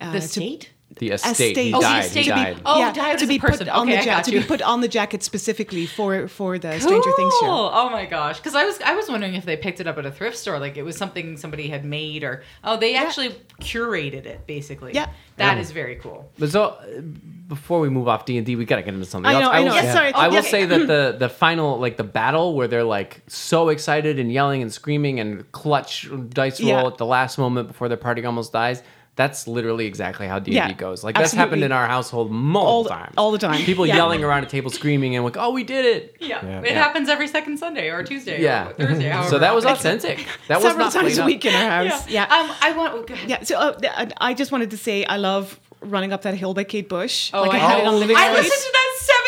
Uh, The to- state? The estate. Estate. He Oh, the died. estate. He To be- died. Oh, diode to is be a person. put on Okay, the I ja- got to be put on the jacket specifically for for the Stranger Things show. Oh my gosh. Because I was I was wondering if they picked it up at a thrift store, like it was something somebody had made, or oh, they actually curated it basically. Yeah. That Yeah. is very cool. But so uh, before we move off D and D, we gotta get into something I else. know, I will, know. Yeah, sorry. I will Okay. say that [clears throat] the the final like the battle where they're like so excited and yelling and screaming and clutch dice roll Yeah. at the last moment before their party almost dies. That's literally exactly how D and D Yeah, goes. Like that's happened in our household multiple All the- times. all the time. People Yeah. yelling around a table screaming and like, "Oh, we did it!" Yeah. Yeah. It Yeah. happens every second Sunday or Tuesday Yeah. or Thursday. [laughs] So that was authentic. That was Several not times a up. week in our house. Yeah. Um, I want. oh. Yeah, so uh, I just wanted to say I love running up that hill by Kate Bush. Oh, like I, I had it on living I listened to that seven times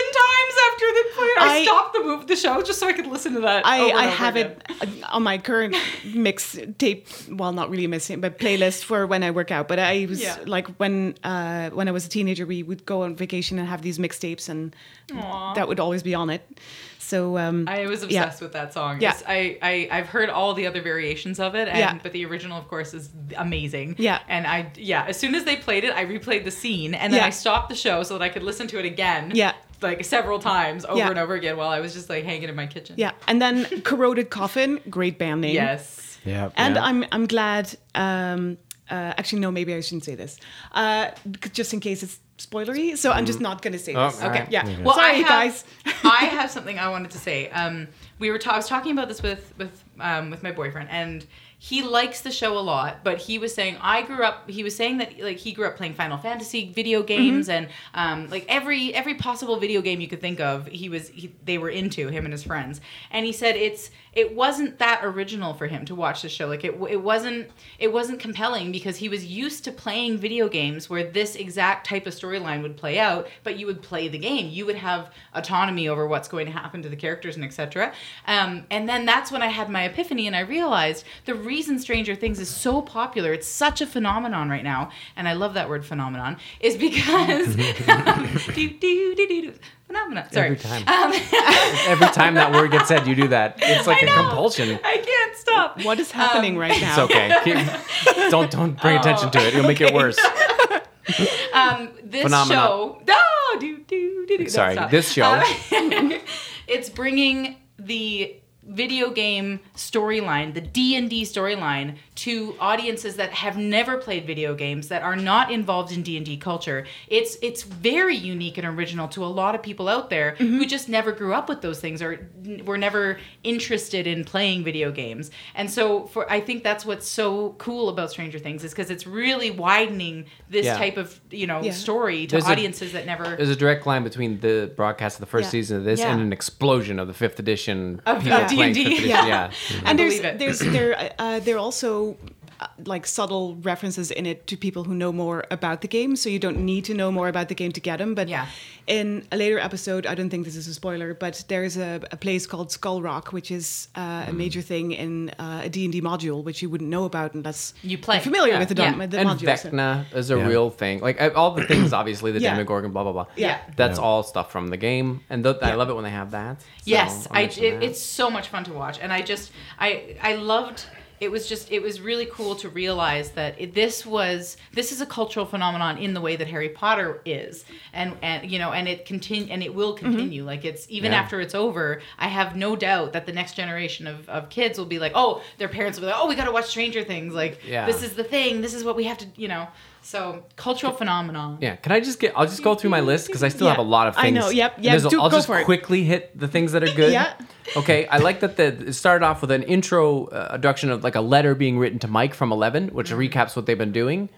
after the play. I, I- stopped the move the show just so I could listen to that. I, I have again. it on my current [laughs] mix tape. Well, not really mix but playlist for when I work out. But I was Yeah. like when uh, when I was a teenager, we would go on vacation and have these mixtapes, and Aw. that would always be on it. So um, I was yeah. obsessed with that song. Yeah. I, I I've heard all the other variations of it, and Yeah. but the original, of course, is amazing. Yeah. And I yeah, as soon as they played it, I replayed the scene, and then Yeah. I stopped the show so that I could listen to it again. Yeah. Like several times over Yeah. and over again while I was just like hanging in my kitchen. Yeah, and then [laughs] Corroded Coffin, great band name. Yes. Yeah. and Yeah. I'm I'm glad. Um, uh, actually, no, maybe I shouldn't say this, uh, just in case it's spoilery. So I'm just not going to say Oh, this. all Okay. right. Yeah. Well, Sorry, I have, guys. [laughs] I [laughs] have something I wanted to say. Um, we were ta- I was talking about this with with um, with my boyfriend, and he likes the show a lot. But he was saying I grew up. He was saying that like he grew up playing Final Fantasy video games and um, like every every possible video game you could think of. He was he, they were into him and his friends. And he said it's it wasn't that original for him to watch the show. Like it it wasn't it wasn't compelling because he was used to playing video games where this exact type of storyline would play out, but you would play the game. You would have autonomy over what's going to happen to the characters and etc. Um, and then that's when I had my epiphany and I realized the reason Stranger Things is so popular, it's such a phenomenon right now, and I love that word phenomenon, is because [laughs] [laughs] do, do, do, do, do. Sorry. Every time. Um, [laughs] Every time that word gets said, you do that. It's like I a know. compulsion. I can't stop. What is happening Um, right now? It's okay. Keep- [laughs] don't don't bring attention to it. You'll make it worse. [laughs] Um, this Phenomena. show. No, do, do, do, do. Sorry, stop. this show. Um, it's bringing the video game storyline, the D&D storyline to audiences that have never played video games that are not involved in D&D culture. It's it's very unique and original to a lot of people out there mm-hmm. who just never grew up with those things or n- were never interested in playing video games. And so for I think that's what's so cool about Stranger Things is because it's really widening this Yeah. type of, you know, Yeah. story to There's a- audiences that never There's a direct line between the broadcast of the first Yeah. season of this and an explosion of the fifth edition Of- people D&D. fifth edition. Yeah. Yeah. and there's believe it. there's there uh, there are also like subtle references in it to people who know more about the game so you don't need to know more about the game to get them but Yeah. in a later episode i don't think this is a spoiler but there's a, a place called skull rock which is uh, a major thing in uh, a d&d module which you wouldn't know about unless You play. you're familiar Yeah. with the, dom- Yeah. the and module so- Vecna is a Yeah. real thing. Like all the things, [coughs] obviously, the Yeah. Demogorgon, blah blah blah. Yeah. That's Yeah. all stuff from the game, and th- I love it when they have that. So Yes, I'll I, mention it, that. it's so much fun to watch, and I just I I loved it was just it was really cool to realize that it, this was this is a cultural phenomenon in the way that Harry Potter is, and and you know, and it continue and it will Mm-hmm. continue. Like it's even Yeah. after it's over, I have no doubt that the next generation of, of kids will be like, oh, their parents will be like, oh, we got to watch Stranger Things. Like Yeah. this is the thing. This is what we have to, you know. So cultural phenomenon. Yeah, can I just get? I'll just go through my list because I still Yeah, have a lot of things. I know, yep, yeah, There's a- do- I'll go just for it. quickly hit the things that are good. Yeah. Okay, I like that the it started off with an intro uh, introduction of like a letter being written to Mike from Eleven, which Mm-hmm. recaps what they've been doing.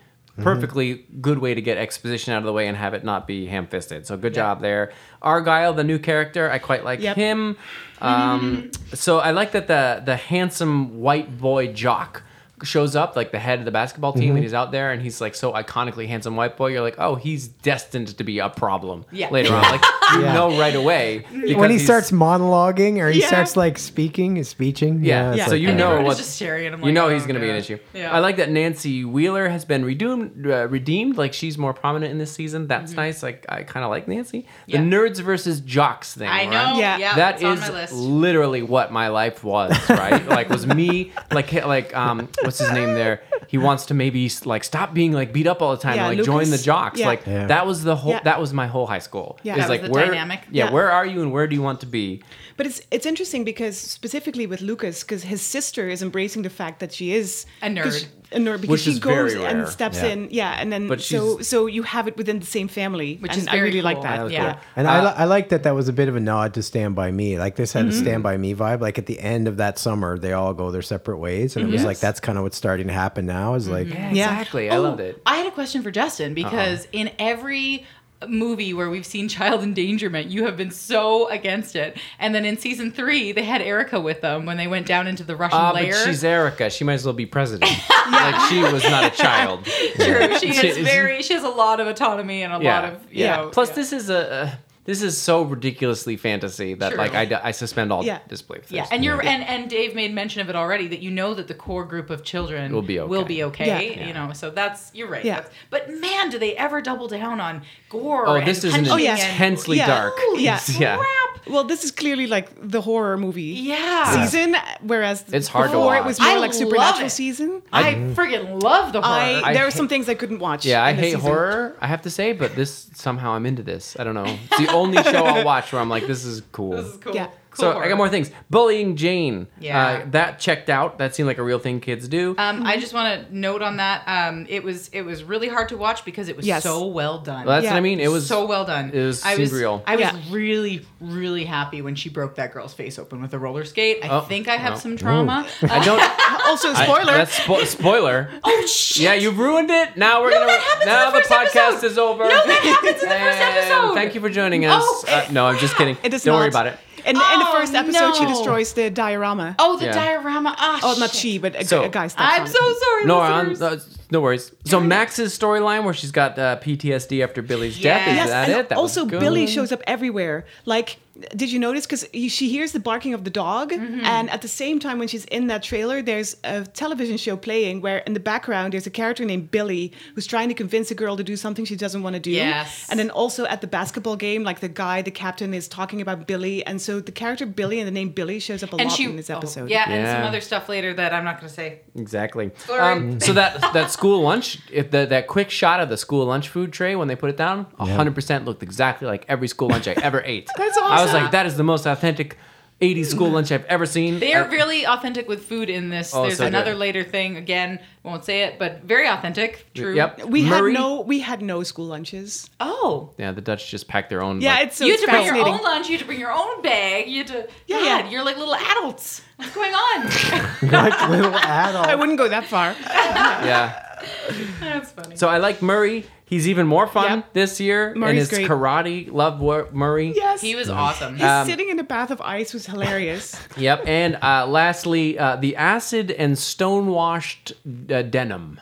Perfectly good way to get exposition out of the way and have it not be ham-fisted. So good job there. Argyle, the new character, I quite like Yep. him. Um, so I like that the the handsome white boy jock shows up, like the head of the basketball team, and he's out there, and he's like so iconically handsome white boy. You're like, oh, he's destined to be a problem Yeah. later on. Like you Yeah. know right away when he starts monologuing or he Yeah. starts like speaking, is speeching. Yeah, it's so like- you know everyone what just staring at him. you know oh, he's going to be an issue. Yeah. I like that Nancy Wheeler has been redeemed. Uh, redeemed, like she's more prominent in this season. That's nice. Like I kind of like Nancy. The Mm-hmm. Yeah. nerds versus jocks thing. I right? know. Yeah. Yeah, that it's is literally what my life was, right? like was me, like like um, what's his name there? He wants to maybe like stop being like beat up all the time, Yeah, and like join the jocks. Yeah. Like Yeah. that was the whole. Yeah. That was my whole high school. Yeah. Is That was like the where, dynamic. Yeah, Yeah. where are you and where do you want to be? But it's it's interesting because specifically with Lucas, because his sister is embracing the fact that she is A nerd. 'cause- A nerd because Which she is very goes rare. and steps Yeah. in, yeah, and then But so so you have it within the same family, Which and is I very really like that. That Yeah. cool. And Uh, I, li- I like that that was a bit of a nod to Stand By Me. Like this had Mm-hmm. a Stand By Me vibe. Like at the end of that summer, they all go their separate ways. And it was Yes. like, that's kind of what's starting to happen now is like, Yeah, Yeah. exactly. I Oh, loved it. I had a question for Justin because in every movie where we've seen child endangerment, you have been so against it. And then in season three, they had Erica with them when they went down into the Russian Ah, lair. but she's Erica. She might as well be president. [laughs] Like she was not a child. [laughs] True. She is- very. She has a lot of autonomy and a Yeah, lot of. You yeah. Know, Plus, yeah. this is a. Uh, this is so ridiculously fantasy that True. like I suspend all Yeah. disbelief. Yeah, and you're and and Dave made mention of it already that you know that the core group of children Will be okay. Will be okay. Yeah. You know, so that's you're right. Yeah. That's, but man, do they ever double down on gore? Oh, and this is an Oh, yes. intensely Yeah. dark. Holy Yeah. [laughs] Yeah. crap! Well, this is clearly like the horror movie Yeah. season, whereas It's hard to before it watch. was more I like love supernatural it. season. I friggin' love the horror. I, I there are some things I couldn't watch. Yeah, I hate season. horror. I have to say, but this somehow I'm into this. I don't know. It's the only show I'll watch where I'm like, this is cool. this is cool. Yeah. Cool so horror. I got more things. Bullying Jane. Yeah. Uh, that checked out. That seemed like a real thing kids do. Um, I just want to note on that. Um, it was it was really hard to watch because it was Yes. so well done. Well, that's what I Yeah. mean. It was so well done. It was I seemed was real. I was Yeah. really really happy when she broke that girl's face open with a roller skate. I Oh, think I have oh. some trauma. I don't. [laughs] Also, I- spoiler. that's spo- spoiler. [laughs] oh shit! Yeah, you ruined it. Now we're No, gonna. that happens in now the the, first podcast episode. is over. No, that happens in the first And episode. Thank you for joining us. Oh, uh, no, I'm just kidding. it does Don't not. worry about it. In, in the Oh, first episode, she destroys the diorama. Oh, the Yeah. diorama. Ah, Oh, not shit. she, but a, So- a guy I'm on it. so sorry. No, on, listeners. uh, no worries. So Max's storyline, where she's got uh, PTSD after Billy's death, is Yes, that and it? That also Billy shows up everywhere. Like, did you notice? Because she hears the barking of the dog, Mm-hmm. and at the same time, when she's in that trailer, there's a television show playing where in the background there's a character named Billy who's trying to convince a girl to do something she doesn't want to do. Yes. And then also at the basketball game, like the guy, the captain, is talking about Billy, and so the character Billy and the name Billy shows up a and lot she in this oh, episode. yeah, and some other stuff later that I'm not going to say. Exactly. Um, so that that school lunch, if the, that quick shot of the school lunch food tray when they put it down, hundred percent looked exactly like every school lunch I ever ate. [laughs] That's I was like, that is the most authentic '80s school lunch I've ever seen. They are I- really authentic with food in this. Oh, There's so another good. later thing. Again, won't say it, but very authentic. True. Yep. We Murray- had no, we had no school lunches. Oh. Yeah, the Dutch just packed their own. Yeah, like- it's so you had to bring your own lunch. You had to bring your own bag. You had to. Yeah, God, yeah. You're like little adults. What's going on? [laughs] [laughs] like little adult. I wouldn't go that far. yeah. That's funny. So I like Murray. He's even more fun Yep. this year. Murray's and his great. karate. Love Wor- Murray. Yes. he was awesome. His Um, sitting in a bath of ice was hilarious. [laughs] [laughs] Yep. And uh, lastly, uh, the acid and stonewashed uh, denim.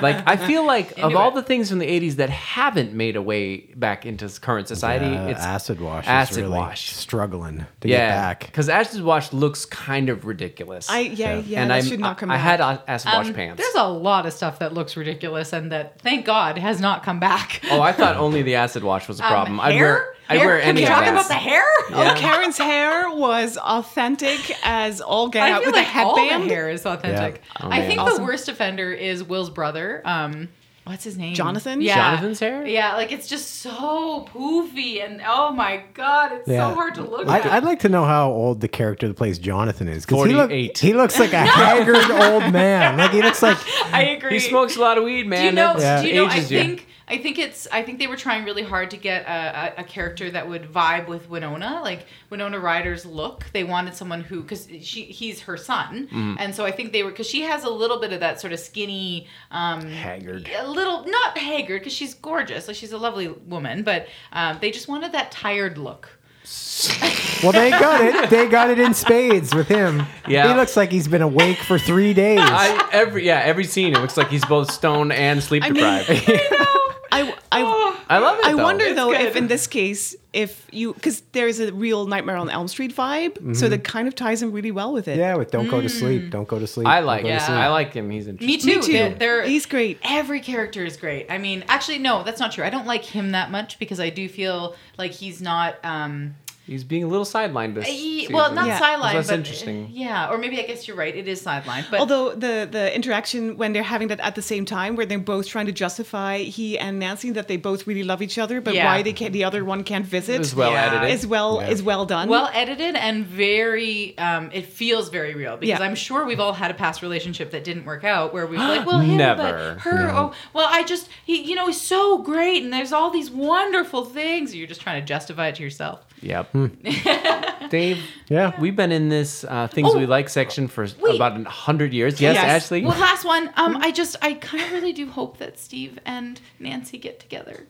Like I feel like [laughs] of Into all it. the things from the '80s that haven't made a way back into current society, Yeah, it's acid wash. acid is really wash. Struggling to yeah, get back. because acid wash looks kind of ridiculous. I yeah yeah, and I'm- should not come I back. had acid wash Um, pants. There's a lot of stuff that looks ridiculous and that, thank God, has not come back. Oh, I thought [laughs] only the acid wash was a Um, problem. I'd hair? wear, I'd Hair? wear Can any we of talk about the hair? Yeah. Oh, Karen's hair was authentic as all get out with like a all the headband. hair is authentic. Oh, I think Awesome. the worst offender is Will's brother. Um, what's his name? Jonathan? Yeah. Jonathan's hair? Yeah, like it's just so poofy and oh my god, it's Yeah. so hard to look I, at. I'd like to know how old the character that plays Jonathan is. 'cause he, look- 48. he looks like a [laughs] haggard old man. Like he looks like [laughs] I agree. He smokes a lot of weed, man. Do you know? It Yeah. Do you know? I ages you. think. I think it's. I think they were trying really hard to get a, a, a character that would vibe with Winona, like Winona Ryder's look. They wanted someone who, because she, he's her son, Mm-hmm. and so I think they were, because she has a little bit of that sort of skinny, um, Haggard. a little not haggard, because she's gorgeous, like she's a lovely woman, but um, they just wanted that tired look. [laughs] well, they got it. They got it in spades with him. Yeah. he looks like he's been awake for three days. I, every yeah, every scene it looks like he's both stoned and sleep deprived. I mean- deprived. I, I, I love it. I though. wonder though good. if in this case, if you because there's a real Nightmare on Elm Street vibe, so that kind of ties in really well with it. yeah, with don't go to sleep, don't go to sleep. I like go to it. Yeah. sleep. I like him. He's interesting. Me too. Me too. They're, they're- He's great. Every character is great. I mean, actually, no, that's not true. I don't like him that much because I do feel like he's not. Um, He's being a little sidelined this. he- season. well, not Yeah. sideline, That's but interesting. Yeah, or maybe I guess you're right. It is sidelined, but Although the the interaction when they're having that at the same time, where they're both trying to justify he and Nancy that they both really love each other, but Yeah. why they can the other one can't visit It was well Yeah. edited. is well Yeah. is well done. well edited and very. Um, it feels very real because Yeah. I'm sure we've all had a past relationship that didn't work out where we've like, [gasps] well, him, Never. but her. Oh, well, I just he, you know, he's so great, and there's all these wonderful things. You're just trying to justify it to yourself. Yep. [laughs] Dave, Yeah. we've been in this uh, things Oh, we like section for wait. about a hundred years. Yes, Yes. Ashley. Well, last one. Um, I just, I kind of really do hope that Steve and Nancy get together.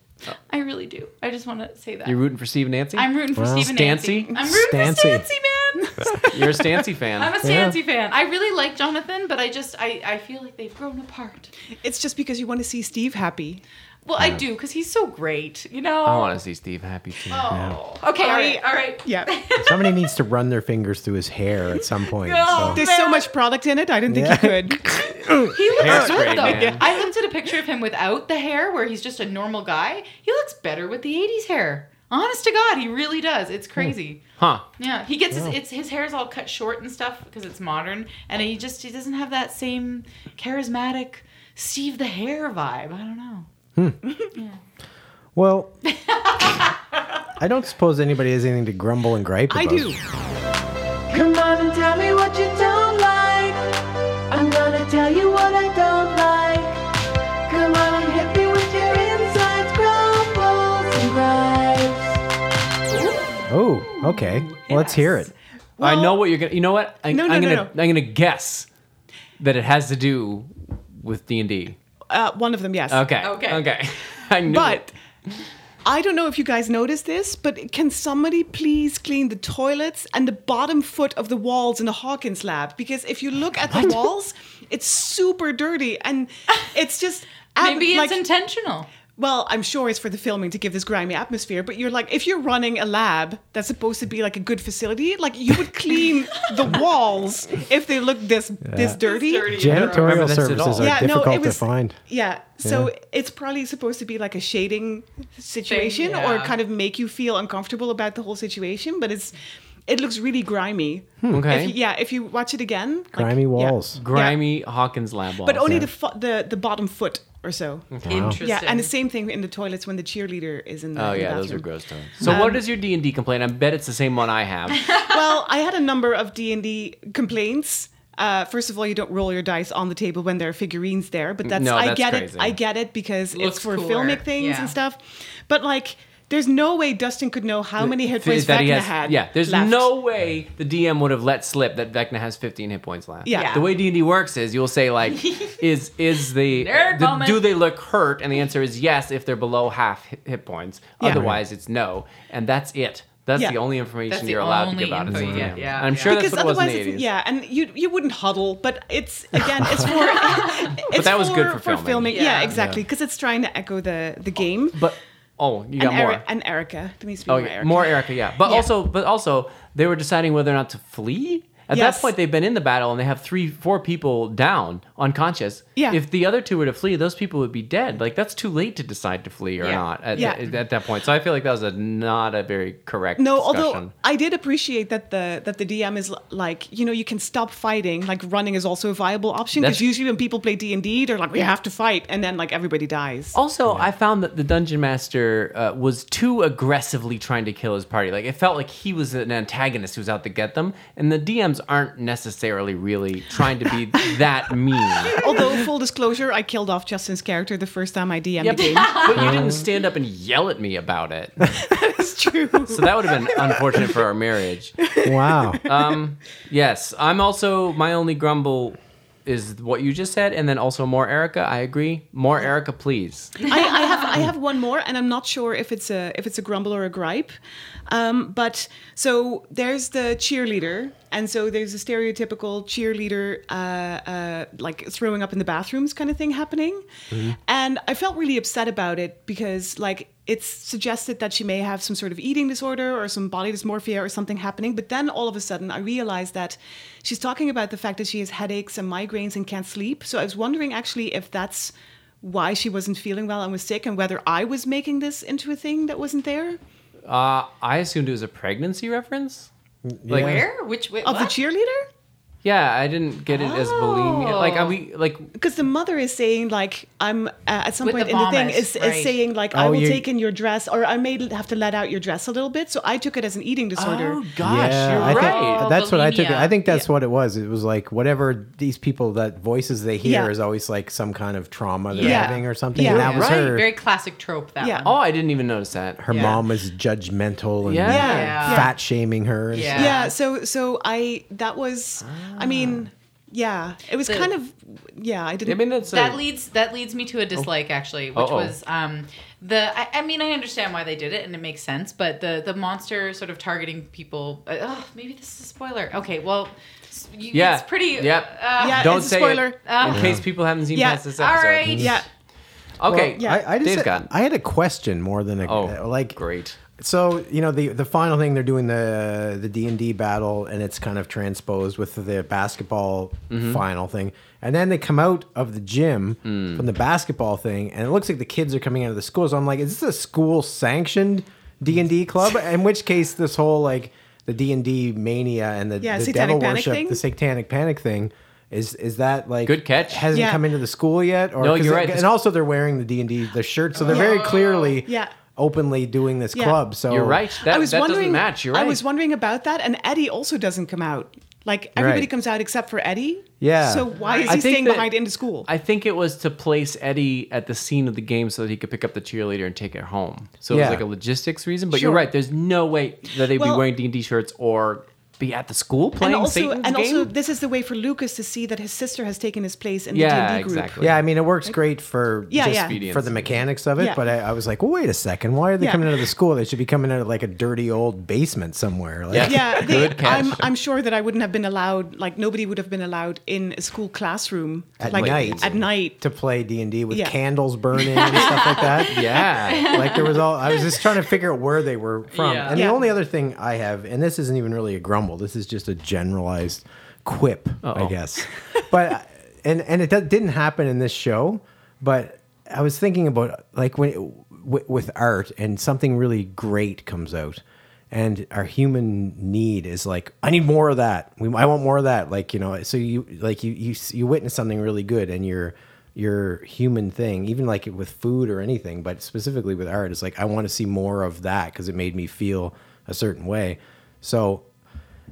I really do. I just want to say that. You're rooting for Steve and Nancy. I'm rooting for Well, Steve and Nancy. Stancy? I'm rooting Stancy. for Stancy, man. [laughs] You're a Stancy fan. I'm a Stancy fan. I really like Jonathan, but I just, I, I feel like they've grown apart. it's just because you want to see Steve happy. Well, I do because he's so great. You know. I want to see Steve happy too. Oh. Okay. All right. All right. Yeah. [laughs] Somebody needs to run their fingers through his hair at some point. Oh, so. There's so much product in it. I didn't think Yeah. you could. [laughs] He looks Hair's good great, though. man. I looked at a picture of him without the hair, where he's just a normal guy. He looks better with the '80s hair. Honest to God, he really does. It's hmm. crazy. Huh. Yeah, he gets his it's his hair's all cut short and stuff because it's modern, and he just he doesn't have that same charismatic Steve the Hair vibe. I don't know. Hmm. [laughs] Well, I don't suppose anybody has anything to grumble and gripe about. I do. Come on and tell me what you don't like. I'm gonna tell you what I don't like. Come on and hit me with your insides, grumbles and gripes. Oh, okay. Well, let's hear it. I know what you're gonna. You know what? I, No, no, I'm no, gonna. no. I'm gonna guess that it has to do with D and D. Uh, one of them, yes. Okay. Okay. Okay. [laughs] I knew. But I don't know if you guys noticed this, but can somebody please clean the toilets and the bottom foot of the walls in the Hawkins lab? Because if you look at the walls, it's super dirty and it's just ab- Maybe it's like, intentional. Well, I'm sure it's for the filming to give this grimy atmosphere, but you're like, if you're running a lab that's supposed to be like a good facility, like you would clean [laughs] the walls if they look this this dirty. dirty. Janitorial remember this at services are Yeah, no, difficult it was- to find. Yeah, so Yeah. it's probably supposed to be like a shading situation yeah. or kind of make you feel uncomfortable about the whole situation, but it's it looks really grimy. Hmm. Okay. If you- yeah, if you watch it again, like- Grimy yeah. walls. Grimy Hawkins lab walls. but only Yeah. the, fo- the the bottom foot or so. Interesting. Yeah, and the same thing in the toilets when the cheerleader is in the. Oh in the yeah, those are bathroom. gross times. So what is your D and D complaint? I bet it's the same one I have. [laughs] well, I had a number of D and D complaints. Uh, first of all, you don't roll your dice on the table when there are figurines there, but that's No, I that's get crazy. it. I get it because Looks it's for cooler, filmic things yeah. and stuff. But like, there's no way Dustin could know how many hit points that he Vecna has, had. yeah, there's left. no way the DM would have let slip that Vecna has 15 hit points left. Yeah. Yeah. The way D and D works is you'll say like, [laughs] is is the, the- do they look hurt? And the answer is yes if they're below half hit, hit points. Yeah. Otherwise, it's no, and that's it. That's Yeah. the only information That's you're allowed to give out as a info you DM. yeah, And I'm yeah. sure because that's what it was in otherwise, the it's, 80s. yeah, and you you wouldn't huddle, but it's again, it's [laughs] for. it's that was good for filming. Yeah, Yeah. exactly, because it's trying to echo the the game. But oh, you got and, more. Eri- and Erica, there needs to be Oh, more Erica. more Erica, yeah. But Yeah. also, but also, they were deciding whether or not to flee, At Yes. that point, they've been in the battle and they have three, four people down, unconscious. Yeah. If the other two were to flee, those people would be dead. Like that's too late to decide to flee or Yeah. not at, Yeah. at that point. So I feel like that was a not a very correct. No, discussion. although I did appreciate that the that the DM is like you know you can stop fighting like running is also a viable option because usually when people play D and D they're like we have to fight and then like everybody dies. Also, I found that the dungeon master uh, was too aggressively trying to kill his party. Like it felt like he was an antagonist who was out to get them, and the DMs aren't necessarily really trying to be that [laughs] mean. Although full disclosure, I killed off Justin's character the first time I DM'd Yeah, [laughs] the game. but, but you didn't stand up and yell at me about it. [laughs] That's true. So that would have been unfortunate for our marriage. Wow. Um, yes, I'm also my only grumble is what you just said, and then also more Erica. I agree. More Erica, please. I, I have I have one more, and I'm not sure if it's a if it's a grumble or a gripe. Um, but so there's the cheerleader, and so there's a stereotypical cheerleader, uh, uh, like throwing up in the bathrooms kind of thing happening, and I felt really upset about it because like it's suggested that she may have some sort of eating disorder or some body dysmorphia or something happening. But then all of a sudden, I realized that she's talking about the fact that she has headaches and migraines and can't sleep. So I was wondering actually if that's why she wasn't feeling well and was sick and whether I was making this into a thing that wasn't there Uh, I assumed it was a pregnancy reference. Like, Where? Which way? of the cheerleader Yeah, I didn't get it as bulimia. Like, are we like? because the mother is saying like I'm uh, at some With point the in the thing vomit, is, is saying like I Oh, will you- take in your dress or I may have to let out your dress a little bit so I took it as an eating disorder Oh gosh, yeah, you're I think right. that's what I took it. bulimia. I think that's Yeah. what it was. It was like whatever these people that voices they hear Yeah. is always like some kind of trauma they're Yeah. having or something. Yeah. And that was Right. her. Very classic trope. That Yeah. one. Oh, I didn't even notice that. her Yeah. mom was judgmental and Yeah. Yeah. fat shaming her. And Yeah. stuff. yeah so so I that was I mean yeah it was The- kind of yeah I didn't I mean, that's that a, leads that leads me to a dislike actually, which Uh-oh. was um the I, I mean I understand why they did it and it makes sense, but the the monster sort of targeting people. Uh, oh, maybe this is a spoiler. Okay, well, s- you, Yeah. it's pretty. Yep. Uh, Yeah, Don't it's a say spoiler. it Uh, in case people haven't seen Yeah. past this All episode. right. yeah Okay. Well, Yeah. I, I just Dave's had, gone. I had a question more than a Oh, like great. So you know the the final thing they're doing the the D and D battle and it's kind of transposed with the basketball Mm-hmm. final thing, and then they come out of the gym Mm. from the basketball thing, and it looks like the kids are coming out of the school. So I'm like, is this a school sanctioned D and D club? In which case, this whole like the D and D mania and the, Yeah, the devil worship, thing? the satanic panic thing. Is, is that like Good catch. Hasn't Yeah. come into the school yet? Or No, 'cause you're it- right. And also, they're wearing the D and D the shirt, so they're very clearly Yeah. Openly doing this Yeah. club. So You're right. That, I was that wondering. doesn't match. You're right. I was wondering about that, and Eddie also doesn't come out. Like everybody Right. comes out except for Eddie. Yeah. So why is he staying that- behind in the school? I think it was to place Eddie at the scene of the game so that he could pick up the cheerleader and take it home. So it was like a logistics reason. But you're right. There's no way that they'd be wearing D and D shirts or be at the school playing and also, Satan's and game. also, this is the way for Lucas to see that his sister has taken his place in Yeah, the D&D group. exactly. Yeah, I mean, it works great for Yeah, just yeah. For the mechanics of it. Yeah. But I, I was like, well, wait a second. Why are they Yeah. coming out of the school? They should be coming out of like a dirty old basement somewhere. Like, Yeah. Yeah, [laughs] they, Good catch. I'm, I'm sure that I wouldn't have been allowed, like nobody would have been allowed in a school classroom At like, night. At night. To play D and D with Yeah. candles [laughs] burning and stuff like that. yeah. like there was all I was just trying to figure out where they were from. Yeah. And Yeah. the only other thing I have, and this isn't even really a grumble, this is just a generalized quip, I Uh-oh. guess. But [laughs] and and it didn't happen in this show, but I was thinking about like when w- with art and something really great comes out. And our human need is like, I need more of that. We, I want more of that. Like you know, so you like you you you witness something really good, and your your human thing, even like with food or anything, but specifically with art, it's like I want to see more of that because it made me feel a certain way. So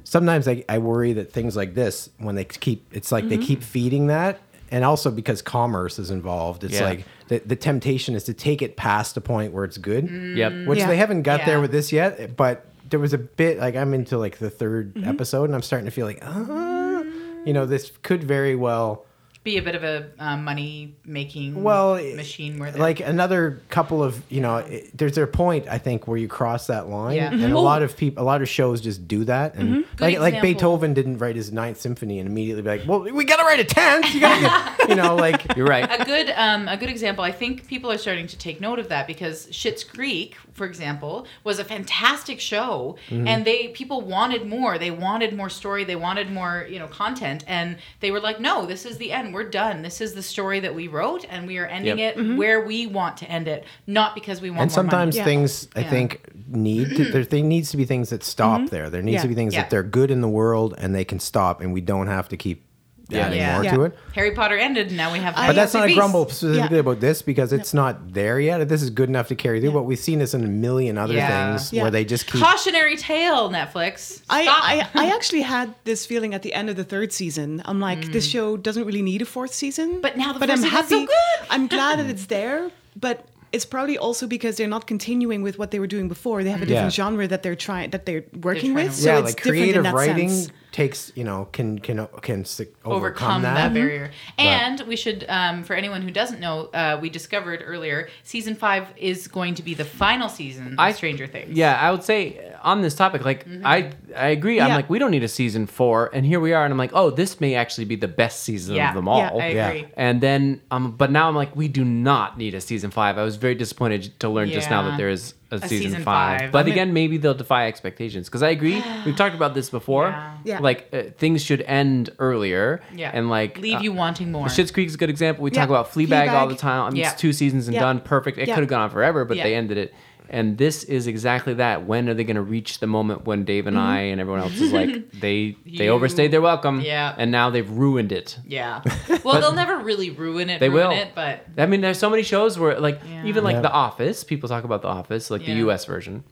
sometimes I, I worry that things like this, when they keep, it's like they mm-hmm. keep feeding that. And also because commerce is involved, it's Yeah. like the, the temptation is to take it past a point where it's good, mm. Yep. which Yeah. they haven't got there with this yet. But there was a bit like I'm into like the 3rd mm-hmm. episode, and I'm starting to feel like, uh, you know, this could very well Be a bit of a uh, money making well machine where like another couple of you know it, there's a point i think where you cross that line Yeah. and a Mhm. lot of people a lot of shows just do that and Good like like beethoven didn't write his ninth symphony and immediately be like well we gotta write a tenth you gotta get, [laughs] you know like You're right. a good um, a good example. I think people are starting to take note of that because Schitt's Creek for example, was a fantastic show, Mm-hmm. and they people wanted more. They wanted more story. They wanted more, you know, content, and they were like, "No, this is the end. We're done. This is the story that we wrote, and we are ending Yep. it where we want to end it, not because we want." and more sometimes money. Yeah. things I Yeah. think need to, there, there needs to be things that stop there. There needs Yeah. to be things Yeah. that they're good in the world and they can stop, and we don't have to keep Yeah. adding Yeah. more Yeah. to it. Harry Potter ended, and now we have. But that's not a Fantastic grumble specifically Yeah. about this because it's not there yet. This is good enough to carry through, but we've seen this in a million other Yeah. things Yeah. where they just keep. Cautionary tale, Netflix. I, Stop. I, I [laughs] actually had this feeling at the end of the third season. I'm like, this show doesn't really need a fourth season. Mm. But now the but fourth I'm season's so happy. good. I'm glad that [laughs] it's there, but it's probably also because they're not continuing with what they were doing before. They have a different Yeah. genre that they're trying that they're working trying with. to- So yeah, it's like different in that writing sense. Takes you know can can can overcome, overcome that. that, barrier. And we should, um, for anyone who doesn't know, uh, we discovered earlier season five is going to be the final season of I- Stranger Things. Yeah, I would say uh, on this topic, like Mm-hmm. I I agree. I'm like we don't need a season four, and here we are, and I'm like, oh, this may actually be the best season Yeah. of them all. Yeah, I Yeah. agree. And then, um, but now I'm like, we do not need a season five. I was very disappointed to learn just now that there is a, A season, season five. five. But I mean- again, maybe they'll defy expectations because I agree. [gasps] We've talked about this before. Yeah. Yeah. Like uh, things should end earlier. Yeah. And like leave uh, you wanting more. Schitt's Creek is a good example. We Yeah. talk about Fleabag, all the time. I mean, Yeah. It's two seasons and Yeah. done. Perfect. It Yeah. could have gone on forever, but Yeah. they ended it. And this is exactly that. When are they going to reach the moment when Dave and I and everyone else is like [laughs] they they You- overstayed their welcome? Yeah. And now they've ruined it. yeah. [laughs] Well, they'll never really ruin it. They ruin will. it, but I mean, there's so many shows where like Yeah. even like Yeah. The Office. People talk about The Office, like the U.S. version.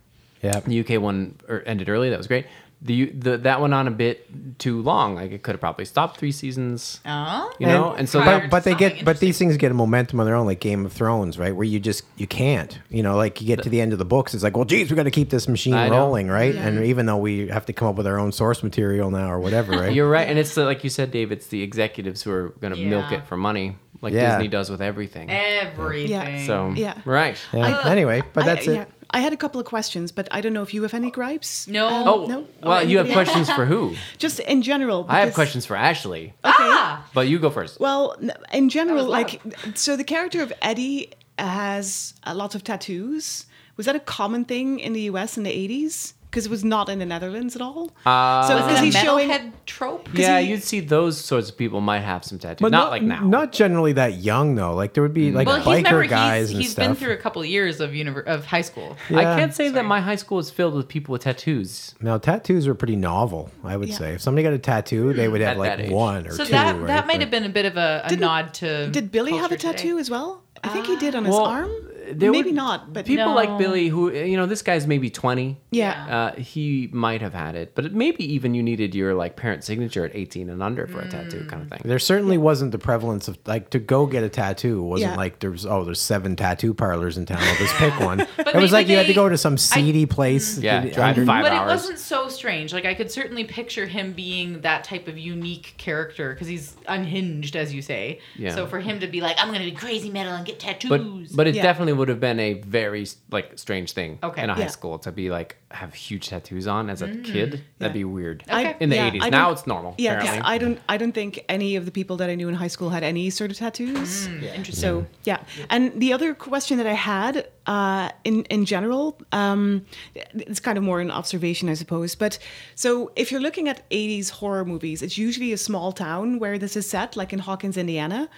Yeah. The UK one er, ended early. That was great. The, the that went on a bit too long. Like it could have probably stopped three seasons. oh, You know, and so but but they get but these things get a momentum on their own, like Game of Thrones, right? Where you just you can't, you know, like you get to the end of the books, it's like, well, geez, we got to keep this machine I know. rolling, right? And even though we have to come up with our own source material now or whatever, right? [laughs] You're right, and it's the, like you said, Dave. It's the executives who are going to milk it for money, like Yeah. Disney does with everything. everything. Yeah. So Yeah. right. Yeah. Anyway, but that's I, it. Yeah. I had a couple of questions, but I don't know if you have any gripes. No. Um, Oh, no. well, you have questions for who? [laughs] Just in general. I have questions for Ashley, Okay. Ah, but you go first. Well, in general, was like, so the character of Eddie has a lot of tattoos. Was that a common thing in the US in the 80s? Because it was not in the Netherlands at all. Uh, so is, because it a he's showing. metalhead trope? yeah, he- you'd see those sorts of people might have some tattoos. But not, like now. Not generally that young though. Like there would be like Well, he's biker never. guys he's and he's stuff. been through a couple of years of univer- of high school. I can't say that my high school is filled with people with tattoos. Now tattoos are pretty novel, I would Yeah. say. If somebody got a tattoo, they would have At like one or So two. that right? that might But- have been a bit of a, a Didn't- nod to. Did Billy have a culture today. tattoo as well? I think he did on his Well, arm. There Maybe would- not, but People No. like Billy, who you know, this guy's maybe twenty. yeah. Uh, he might have had it, but it, maybe even you needed your like parent signature at 18 and under for a tattoo kind of thing. There certainly wasn't the prevalence of like to go get a tattoo. It wasn't Yeah. like there's oh there's seven tattoo parlors in town. I'll just pick [laughs] one. it was maybe like you had to go to some seedy place. Yeah, in- drive under- five but hours. it wasn't so strange. Like I could certainly picture him being that type of unique character because he's unhinged, as you say. Yeah. So for him to be like, I'm gonna be crazy metal and get tattoos. but but it Yeah. definitely would have been a very like strange thing Okay. in a high Yeah. school to be like have huge tattoos on as a kid. That'd be weird. Okay. In the yeah, 80s. I Now it's normal. Yeah, apparently. I don't. I don't think any of the people that I knew in high school had any sort of tattoos. interesting. So yeah, and the other question that I had uh, in in general, um, it's kind of more an observation, I suppose. But so if you're looking at '80s horror movies, it's usually a small town where this is set, like in Hawkins, Indiana.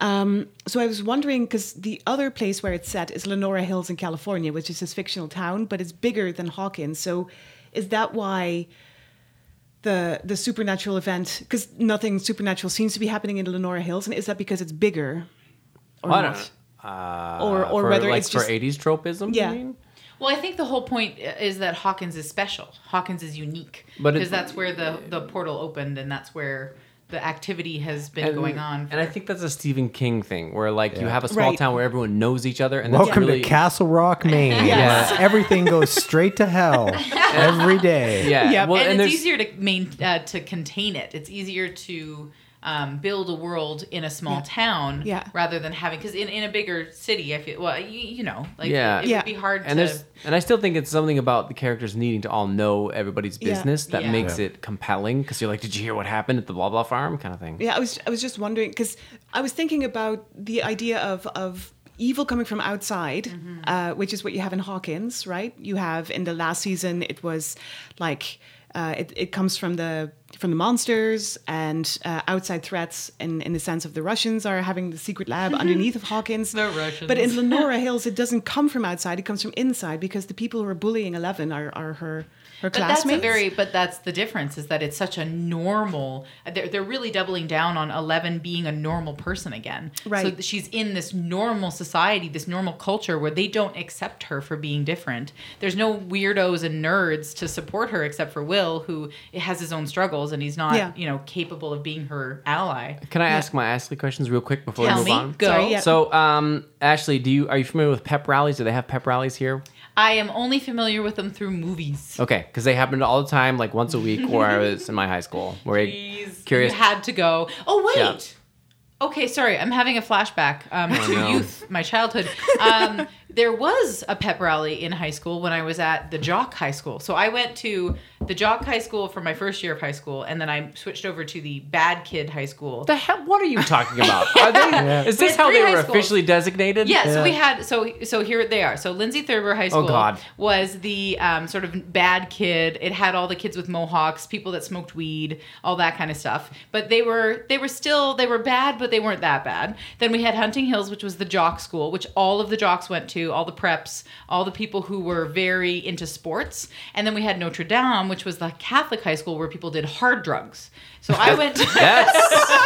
Um, so I was wondering because the other place where it's set is Lenora Hills in California, which is this fictional town, but it's bigger than Hawkins. So is that why? the the supernatural event because nothing supernatural seems to be happening in Lenora Hills, and is that because it's bigger, or I don't. Uh, Or- or for, whether like it's for just- 80s tropism, Yeah. you mean? Well, I think the whole point is that Hawkins is special. Hawkins is unique because that's where the the portal opened, and that's where the activity has been going on. And I think that's a Stephen King thing where like you have a small Right. town where everyone knows each other and that's Welcome really, to Castle Rock, [laughs] Maine. Yes. where Everything goes straight to hell [laughs] every day. Yeah. Yep. Well, and, and, it's there's easier to main uh, to contain it. It's easier to um, build a world in a small Yeah. town Yeah. rather than having because in, in a bigger city, I feel well, you, you know, like Yeah. it, Yeah. would be hard and to. there's and I still think it's something about the characters needing to all know everybody's Yeah. business that Yeah. makes Yeah. it compelling because you're like, did you hear what happened at the blah blah farm kind of thing. Yeah, I was I was just wondering because I was thinking about the idea of of evil coming from outside, Mm-hmm. uh, which is what you have in Hawkins, right? You have in the last season, it was like uh, it, it comes from the from the monsters and uh, outside threats, in, in the sense of the Russians are having the secret lab [laughs] underneath of Hawkins. The Russians. But in [laughs] Lenora Hills, it doesn't come from outside; it comes from inside because the people who are bullying Eleven are, are her her But that's classmates. a very, but that's the difference is that it's such a normal. They're, they're really doubling down on Eleven being a normal person again. Right. So she's in this normal society, this normal culture where they don't accept her for being different. There's no weirdos and nerds to support her except for Will, who has his own struggles and he's not, Yeah. you know, capable of being her ally. Can I ask my Ashley questions real quick before Tell we move me, on? go. Sorry, yeah. So, um, Ashley, do you are you familiar with pep rallies? Do they have pep rallies here? I am only familiar with them through movies. Okay, because they happened all the time, like once a week, where I was in my high school. Where I, [laughs] Jeez, curious. You had to go. Oh wait. Yeah. Okay, sorry. I'm having a flashback um, [laughs] to no. youth, my childhood. Um, there was a pep rally in high school when I was at the Jock High School. So I went to the Jock High School for my first year of high school, and then I switched over to the Bad Kid High School. the hell? What are you talking about? [laughs] Are they, Is this had how they were schools. officially designated? Yeah, so we had so so here they are. So Lindsay Thurber High School Oh, God. was the um, sort of bad kid. It had all the kids with mohawks, people that smoked weed, all that kind of stuff. But they were they were still they were bad, but they weren't that bad. Then we had Hunting Hills, which was the jock school, which all of the jocks went to, all the preps, all the people who were very into sports. And then we had Notre Dame, which was the Catholic high school where people did hard drugs. So I went to [laughs] That's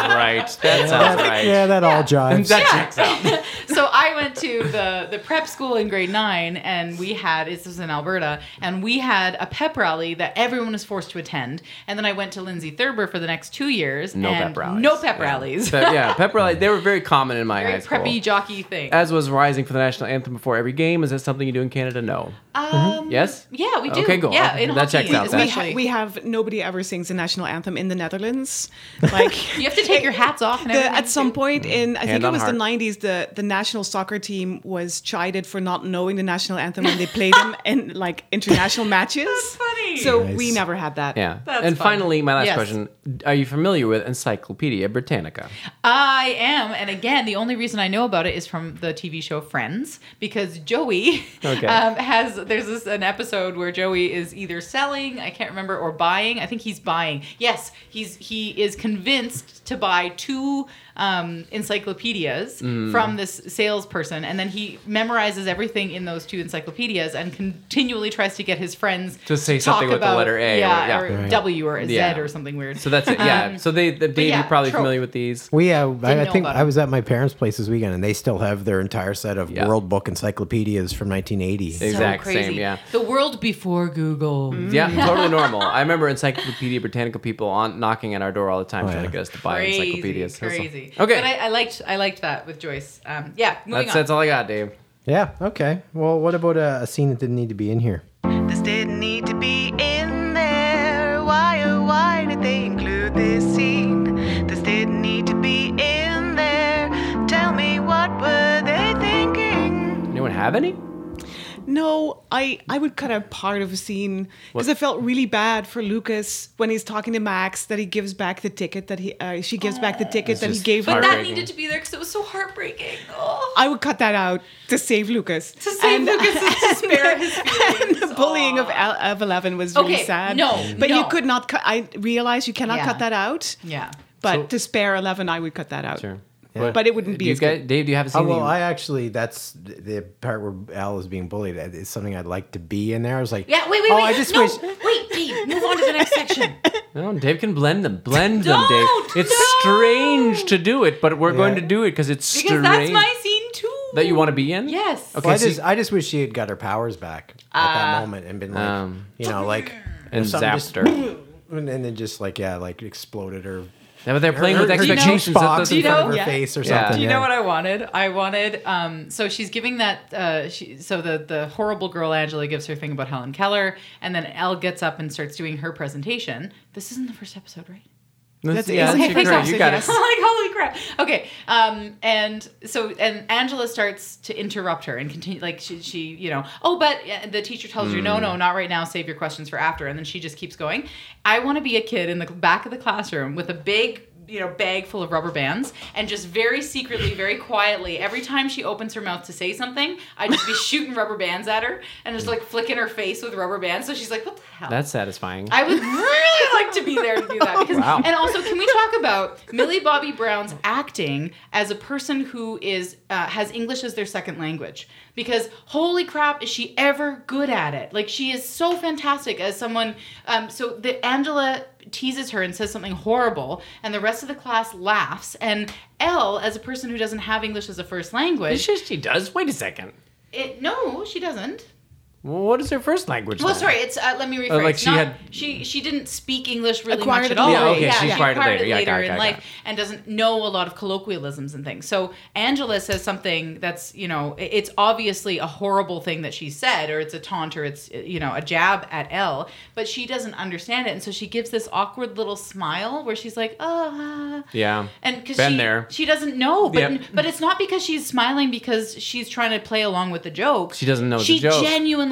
right. That sounds right. Yeah, that all jives. That checks out. [laughs] so I went to the the prep school in grade nine, and we had this was in Alberta, and we had a pep rally that everyone was forced to attend. And then I went to Lindsay Thurber for the next two years. No and pep rallies. No pep Yeah. rallies. But yeah, [laughs] pep rally. They were very common in my Very high school. preppy jockey thing. As was rising for the national anthem before every game. Is that something you do in Canada? No. Um, Yes. Yeah, we do. Okay, cool. Yeah, in That hockey checks out we, ha- we have nobody ever sings the national anthem in the Netherlands. [laughs] Like you have to take your hats off and the, at some too. point in I think it on was the 90s the the national soccer team was chided for not knowing the national anthem when they played them [laughs] in like international matches. That's funny. So Nice. we never had that. Yeah. That's and fun. finally, my last Yes. question: Are you familiar with Encyclopedia Britannica? I am, and again, the only reason I know about it is from the TV show Friends, because Joey Okay. um, has. There's this an episode where Joey is either selling, I can't remember, or buying. I think he's buying. Yes, he's he is convinced to buy two um, encyclopedias Mm. from this salesperson, and then he memorizes everything in those two encyclopedias and continually tries to get his friends To say talk something with the about- letter A or- yeah, yeah. or Right. W or a Z Yeah. or something weird. So that's it. Yeah. Um, so they, the, Dave, yeah, you're probably trope. familiar with these. We uh, I, I think I was at my parents' place this weekend, and they still have their entire set of Yeah. World Book encyclopedias from 1980. So Exact same, crazy. yeah. The world before Google. Yeah, totally normal. I remember Encyclopedia Britannica people on knocking at our door all the time Oh, trying yeah. to get us to buy Crazy, encyclopedias. That's all- crazy. Okay. but I, I liked I liked that with Joyce. Um, yeah, moving that's, on. that's all I got, Dave. Yeah. Okay. Well, what about a, a scene that didn't need to be in here? This didn't need to be in there. Why, oh, why did they include this scene? This didn't need to be in there. Tell me, what were they thinking? Anyone have any? No, I I would cut out part of a scene because I felt really bad for Lucas when he's talking to Max that he gives back the ticket that he uh, she gives back the ticket that he just gave but that needed to be there because it was so heartbreaking. Oh. I would cut that out to save Lucas. To save Lucas and to [laughs] spare his and feelings. the bullying of, Aw. Of Eleven was really Okay, sad. no, but you could not cut. I realize you cannot Yeah. cut that out. Yeah. But So- to spare Eleven, I would cut that out. Sure. But it wouldn't be do you as good. guys, Dave, do you have a Oh scene? that well, you- I actually that's the the part where El is being bullied. It's something I'd like to be in there. I was like, Yeah. Wait. Wait. oh, wait. I just no, wish. Wait, Dave. Move on to the next section. [laughs] no, Dave can blend them. Blend them, Dave. It's no. strange to do it, but we're going to do it because it's Because strange. that's my scene too. that you want to be in? Yes. Okay. Well, I so- just I just wish she had got her powers back at that moment and been like, Um, you know, like and zapped just- her. [laughs] and then just like yeah, like exploded her. Yeah, but they're playing her, with expectations. juice That box doesn't- in front of her Yeah. face or Yeah. something. Do you yeah. know what I wanted? I wanted. Um, so she's giving that. Uh, she, so the the horrible girl Angela gives her thing about Helen Keller, and then El gets up and starts doing her presentation. This isn't the first episode, right? That's, That's- yeah, it's that's the great. first You episode, [laughs] got yes. it. I'm like, holy crap. Okay. Um, and so, and Angela starts to interrupt her and continue, like, she, she you know, oh, but the teacher tells you, no, Hmm. no, not right now, save your questions for after. And then she just keeps going. I want to be a kid in the back of the classroom with a big you know bag full of rubber bands and just very secretly very quietly every time she opens her mouth to say something i'd just be shooting rubber bands at her and just like flicking her face with rubber bands so she's like what the hell That's satisfying. I would really like to be there to do that. Because, [laughs] Wow. And also, can we talk about Millie Bobby Brown's acting as a person who is uh, has English as their second language? Because holy crap, is she ever good at it? Like she is so fantastic as someone. Um, so that Angela teases her and says something horrible, and the rest of the class laughs. And El, as a person who doesn't have English as a first language, She, she does. Wait a second. it no, she doesn't. Well, what is her first language? Well, then? sorry. It's uh, let me rephrase. like she Not- had- she she didn't speak English really much at all. later. Yeah, okay, she she acquired it later. Yeah, later got it, in got life got and doesn't know a lot of colloquialisms and things. So Angela says something that's you know it's obviously a horrible thing that she said, or it's a taunt, or it's you know a jab at El, but she doesn't understand it, and so she gives this awkward little smile where she's like, oh. Yeah. And because she, there. she doesn't know, but Yep. but it's not because she's smiling because she's trying to play along with the joke. She doesn't know the She joke.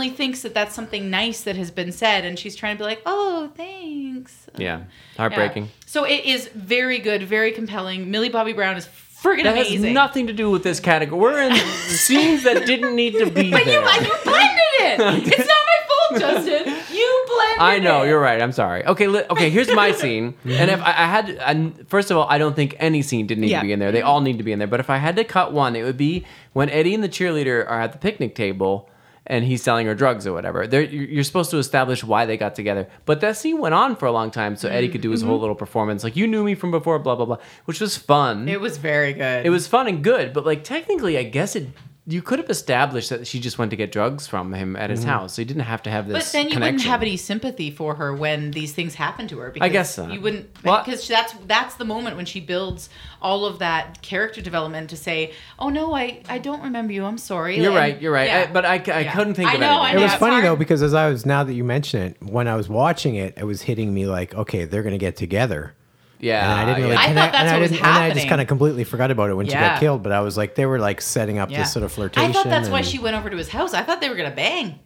Genuinely thinks that that's something nice that has been said, and she's trying to be like, "Oh, thanks." Yeah. Yeah. Heartbreaking. So it is very good, very compelling. Millie Bobby Brown is friggin' That amazing. has nothing to do with this category. We're in [laughs] scenes that didn't need to be But you, there. you blended it. [laughs] It's not my fault, Justin. You blended I know it. you're right. I'm sorry. Okay, li- okay. Here's my [laughs] scene, and if I, I had, and first of all, I don't think any scene didn't need Yeah. to be in there. They all need to be in there. But if I had to cut one, it would be when Eddie and the cheerleader are at the picnic table, and he's selling her drugs or whatever. They're, you're you're supposed to establish why they got together. But that scene went on for a long time, so Eddie could do his mm-hmm. whole mm-hmm. little performance, like you knew me from before, blah blah blah, which was fun. It was very good. It was fun and good, but like technically, I guess it. You could have established that she just went to get drugs from him at his mm-hmm. house, so you didn't have to have this. But then you connection. wouldn't have any sympathy for her when these things happen to her. Because I guess not. You wouldn't, Well- because that's that's the moment when she builds all of that character development to say, "Oh no, I I don't remember you. I'm sorry." You're And- right. You're right. yeah. I, but I, I Yeah. couldn't think I of know, anything. I It was funny hard. though because as I was now that you mention it, when I was watching it, it was hitting me like, okay, they're gonna get together. Yeah, and I didn't really yeah. I thought connect, that's and I what was didn't, and I just kind of completely forgot about it when she Yeah. got killed. But I was like, they were like setting up Yeah. this sort of flirtation. I thought that's why and she went over to his house. I thought they were gonna bang.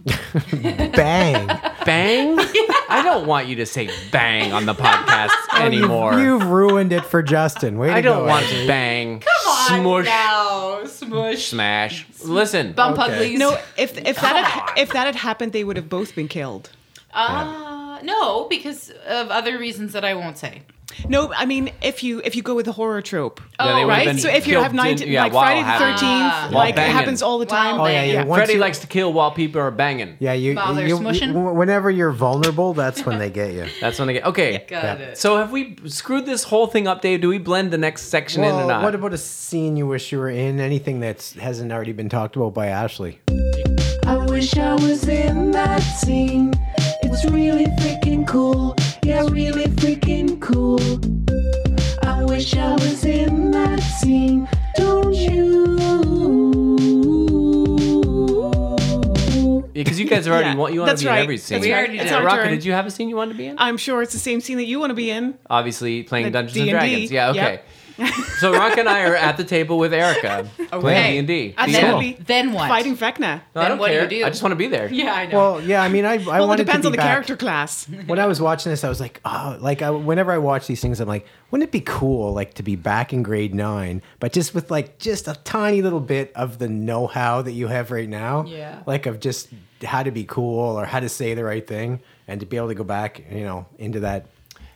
[laughs] bang bang. [laughs] I don't want you to say bang on the podcast [laughs] anymore. You've, you've ruined it for Justin. Way to I don't go, want Ashley. bang. Come on Smush. now, smush, Smash. Listen. bump Okay. uglies. No, if if that had, if that had happened, they would have both been killed. Uh, no, because of other reasons that I won't say. No, I mean if you if you go with the horror trope, oh, Yeah, they Oh, would've right? been So if you killed have 19, in- yeah, like while Friday the having- Thirteenth. While like it banging. happens all the time. While Oh yeah, yeah. banging. Once Freddy you, likes to kill while people are banging. Yeah, you. While they're you, smushing? you- whenever you're vulnerable, that's when they get you. [laughs] That's when they get. Okay. Got Yeah. it. So have we screwed this whole thing up, Dave? Do we blend the next section in or Well, not? what about a scene you wish you were in? Anything that hasn't already been talked about by Ashley? I wish I was in that scene. It's really freaking cool. Yeah, really freaking cool. I wish I was in that scene. Don't you? Because you guys are already Yeah, want you want to be in right. every That's scene. We already It's did. our Rocket, turn. did you have a scene you wanted to be in? I'm sure it's the same scene that you want to be in. Obviously, playing The Dungeons and D&D. Dragons. Yeah, okay. Yep. So Rock and I are at the table with Erica playing D and D. And then, then what? Fighting Vecna. I then don't what do you care. do? I just want to be there. Yeah, I know. Well, yeah. I mean, I I Well, it wanted depends to on the back. character class. when I was watching this, I was like, oh, like I, whenever I watch these things, I'm like, wouldn't it be cool, like to be back in grade nine, but just with like just a tiny little bit of the know-how that you have right now, Yeah. like of just how to be cool or how to say the right thing, and to be able to go back, you know, into that.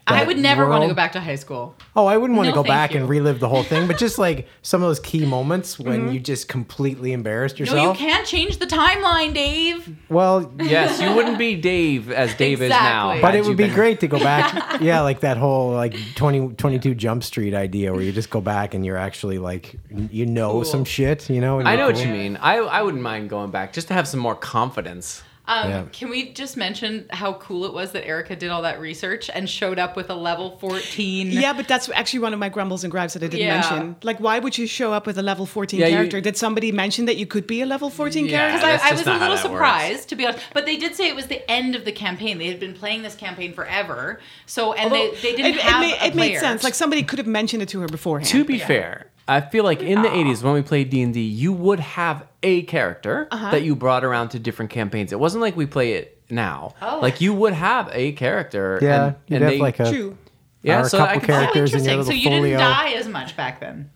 I would never want to go back to high school. Oh, I wouldn't want to No, go thank back you. and relive the whole thing, but just like [laughs] some of those key moments when mm-hmm. you just completely embarrassed yourself. No, you can't change the timeline, Dave. Well, [laughs] Yes, you wouldn't be Dave as Dave is now. Exactly. But had it you would be been- great to go back. [laughs] yeah, like that whole like 20, 22 Jump Street idea where you just go back and you're actually like, you know Cool. some shit, you know? and I you're know what cool. you mean. I I wouldn't mind going back just to have some more confidence. Um, Yeah. Can we just mention how cool it was that Erica did all that research and showed up with a level 14? Yeah, but that's actually one of my grumbles and gripes that I didn't Yeah. mention. Like, why would you show up with a level 14 Yeah, you- character? Did somebody mention that you could be a level 14 Yeah. character? Because I, I was a little that works. surprised, to be honest. But they did say it was the end of the campaign. They had been playing this campaign forever. So, and they, they didn't it, have it, made, a it made sense. Like somebody could have mentioned it to her beforehand. To be Yeah. fair, I feel like in the 80s when we played D&D, you would have a character Uh-huh. that you brought around to different campaigns. It wasn't like we play it now. Oh. Like you would have a character Yeah, and, you'd and have they, like a. True. Yeah, are so a I couple can- oh, Oh, characters in your interesting. little So you folio. didn't die as much back then.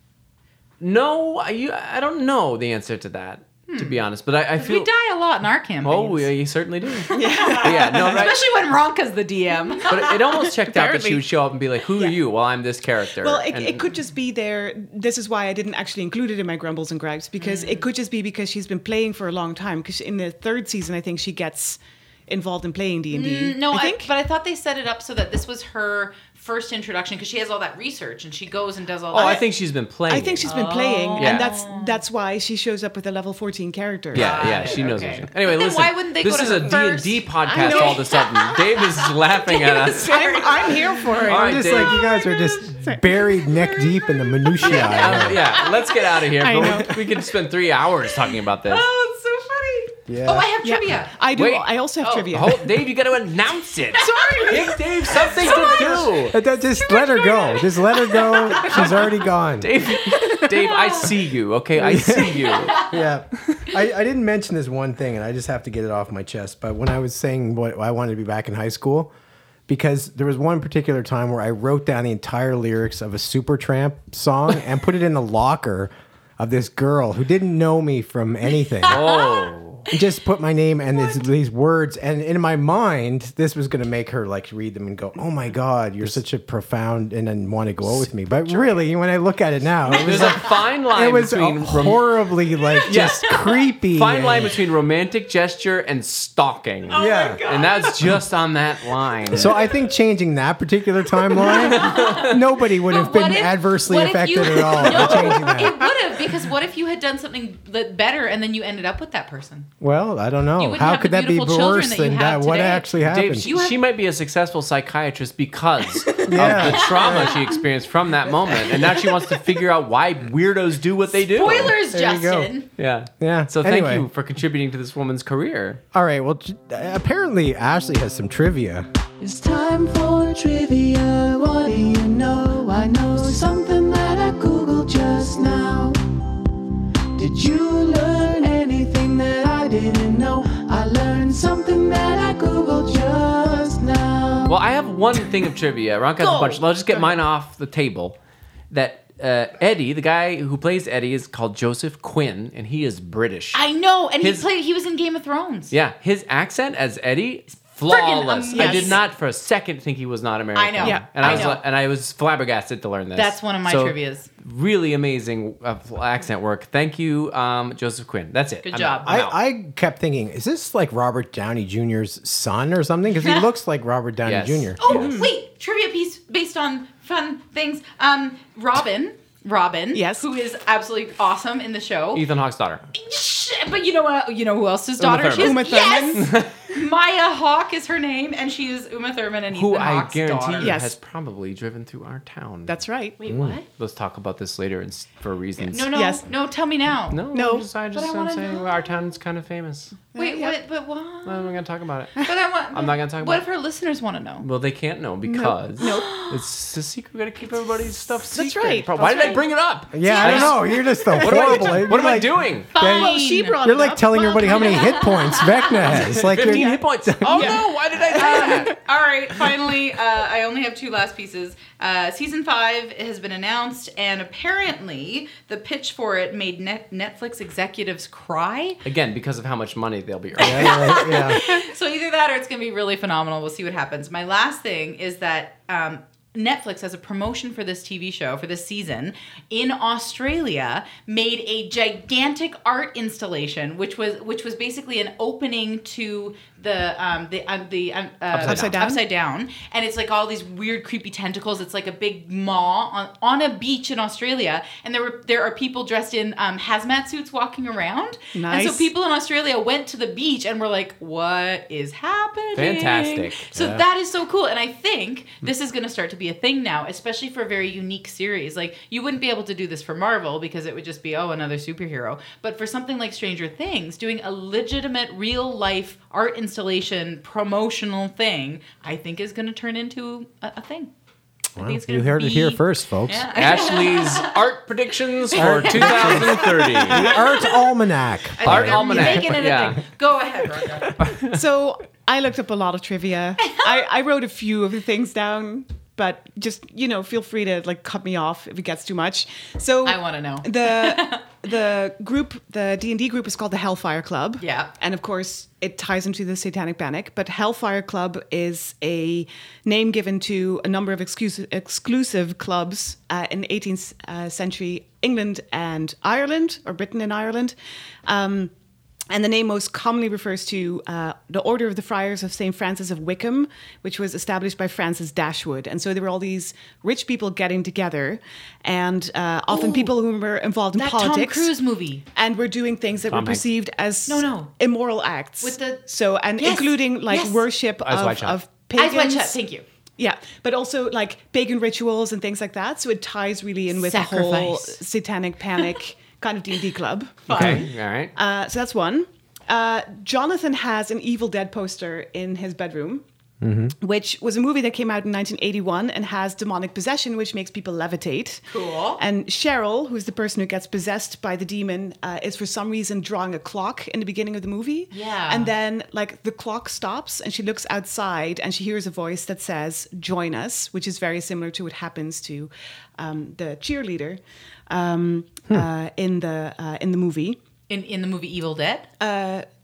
No, I, you, I don't know the answer to that, to be honest. But I, I feel. Hmm. We die a lot in our campaigns. Oh, yeah, you certainly do. yeah. [laughs] yeah, no, right. [laughs] Especially when Ranka's the DM. But it, it almost checked out that she would show up and be like, "Who are you?" Well, I'm this character. Well, it, And- it could just be there. This is why I didn't actually include it in my grumbles and gripes because Mm. it could just be because she's been playing for a long time. Because in the third season, I think she gets involved in playing D and D. Mm, no, I think. but I thought they set it up so that this was her first introduction because she has all that research and she goes and does all that. Oh, that. I think she's been playing. I think it. she's been playing, Yeah. and that's that's why she shows up with a level fourteen character. Yeah, yeah, she knows. okay. What she, anyway, listen. why wouldn't they this go is to a her D and first? D I podcast. All of a sudden, [laughs] Dave is laughing at us. I'm, I'm here for it. All right, I'm just Dave. like you guys are just buried neck deep in the minutiae. [laughs] Yeah, let's get out of here. I But we, we could spend three hours talking about this. Oh, it's so funny. Yeah. Oh, I have Yeah. trivia. I do. Wait. I also have Oh, trivia. Hold, Dave, you got to announce it. [laughs] Sorry, give Dave something to do. That- Just let her go. Just let her go. She's already gone. Dave, Dave, I [laughs] see you. Okay, I see you. yeah. I, I didn't mention this one thing, and I just have to get it off my chest. But when I was saying what I wanted to be back in high school, because there was one particular time where I wrote down the entire lyrics of a Supertramp song and put it in the locker of this girl who didn't know me from anything. [laughs] Oh, and just put my name and these, these words and in my mind this was going to make her like read them and go oh my god you're such a profound and then want to go out with me. But really when i look at it now it was there's a fine line it was between rom- horribly like just creepy [laughs] fine line between romantic gesture and stalking. Oh yeah. And that's just on that line. so i think changing that particular timeline [laughs] nobody would have been if- adversely affected you- at all No, by changing that. It would have because what if you had done something better and then you ended up with that person? Well i don't know how could that be worse that than have that what today. actually Dave, happened she, have- she might be a successful psychiatrist because [laughs] Yeah. of the trauma she experienced from that moment, and now she wants to figure out why weirdos do what they do. Spoilers, There. Justin. Yeah, Yeah, So thank anyway. you for contributing to this woman's career. all right well apparently ashley has some trivia It's time for trivia. What do you know something that I googled just now. Well, I have one thing of trivia. Ronk has a Go. bunch. I'll just get mine off the table. That uh, Eddie, the guy who plays Eddie, is called Joseph Quinn, and he is British. I know, and His- he played. He was in Game of Thrones. yeah, his accent as Eddie, is flawless. um, I did not for a second think he was not American. I know. Yeah. and I, I was know. and I was flabbergasted to learn this. That's one of my So, trivia's. Really amazing uh, accent work. Thank you, um, Joseph Quinn. That's it. Good I'm job. I'm. I, I kept thinking, is this like Robert Downey Jr.'s son or something? Because he looks like Robert Downey Yes. Jr. Oh wait, trivia piece based on fun things. Um, Robin, Robin, Yes. who is absolutely awesome in the show. Ethan Hawke's daughter. But you know what? You know who else's Uma daughter she is? Thurman. Yes, [laughs] Maya Hawke is her name, and she is Uma Thurman and Ethan who I guarantee daughter. you Yes. has probably driven through our town. That's right. Wait, mm. what? Let's talk about this later and for reasons. No, no, Yes. no. Tell me now. no, No. I just, I just wanna know. our town is kind of famous. Uh, Wait, Yeah. what? But why? I'm not gonna talk about it. But I want. I'm not gonna talk What if her listeners want to know? Well, they can't know because Nope. it's a secret. We gotta keep everybody's stuff secret. right. Why That's did I bring it up? Yeah, I don't know. You're just a [laughs] What am I, horrible. what am I doing? Fine. Well, she brought You're like telling everybody how many hit points Vecna has. Like you're [laughs] hit points. [laughs] Oh Yeah. no! Why did I do uh, that? [laughs] All right, finally, uh, I only have two last pieces. Uh, season five has been announced, and apparently, the pitch for it made net- Netflix executives cry. Again, because of how much money they'll be earning. yeah, yeah. [laughs] So either that, or it's going to be really phenomenal. We'll see what happens. My last thing is that um, Netflix, as a promotion for this TV show, for this season, in Australia, made a gigantic art installation, which was which was basically an opening to the um, the um, the um, uh, Upside down. upside down, and it's like all these weird, creepy tentacles. It's like a big maw on, on a beach in Australia, and there were there are people dressed in um, hazmat suits walking around. Nice. And so people in Australia went to the beach and were like, "What is happening?" Fantastic. So Yeah. that is so cool, and I think this is going to start to be a thing now, especially for a very unique series. Like you wouldn't be able to do this for Marvel because it would just be oh another superhero, but for something like Stranger Things, doing a legitimate, real life art installation promotional thing, I think is going to turn into a, a thing. I think it's You gonna heard it here first, folks. Yeah. [laughs] Ashley's art predictions for 2030. [laughs] Art Almanac. Art they're Almanac, making it a yeah. thing. Go ahead, [laughs] So I looked up a lot of trivia. I, I wrote a few of the things down but just you know, feel free to like cut me off if it gets too much. So I wanna know. the [laughs] the group, the D and D group, is called the Hellfire Club. Yeah. and of course it ties into the Satanic Panic. But Hellfire Club is a name given to a number of exclusive exclusive clubs uh, in 18th uh, century England and Ireland, or Britain and Ireland. Um, and the name most commonly refers to uh, the Order of the Friars of St. Francis of Wycombe, which was established by Francis Dashwood. And so there were all these rich people getting together, and uh, often Ooh. people who were involved in That politics. Tom Cruise movie. And were doing things that Tom were Hanks. perceived as No, no. immoral acts. With the- so and Yes, including like yes. worship Eyes of, of pagans. Eyes Wide Shut. Thank you. Yeah, but also like pagan rituals and things like that. So it ties really in with the whole satanic panic [laughs] kind of D and D club. Okay. All right. Uh, so that's one. Uh, Jonathan has an Evil Dead poster in his bedroom, which was a movie that came out in 1981 and has demonic possession, which makes people levitate. Cool. And Cheryl, who's the person who gets possessed by the demon, uh, is for some reason drawing a clock in the beginning of the movie. Yeah. And then, like, the clock stops and she looks outside and she hears a voice that says, Join us, which is very similar to what happens to um, the cheerleader um, uh, in, the, uh, in the movie. In in the movie Evil Dead.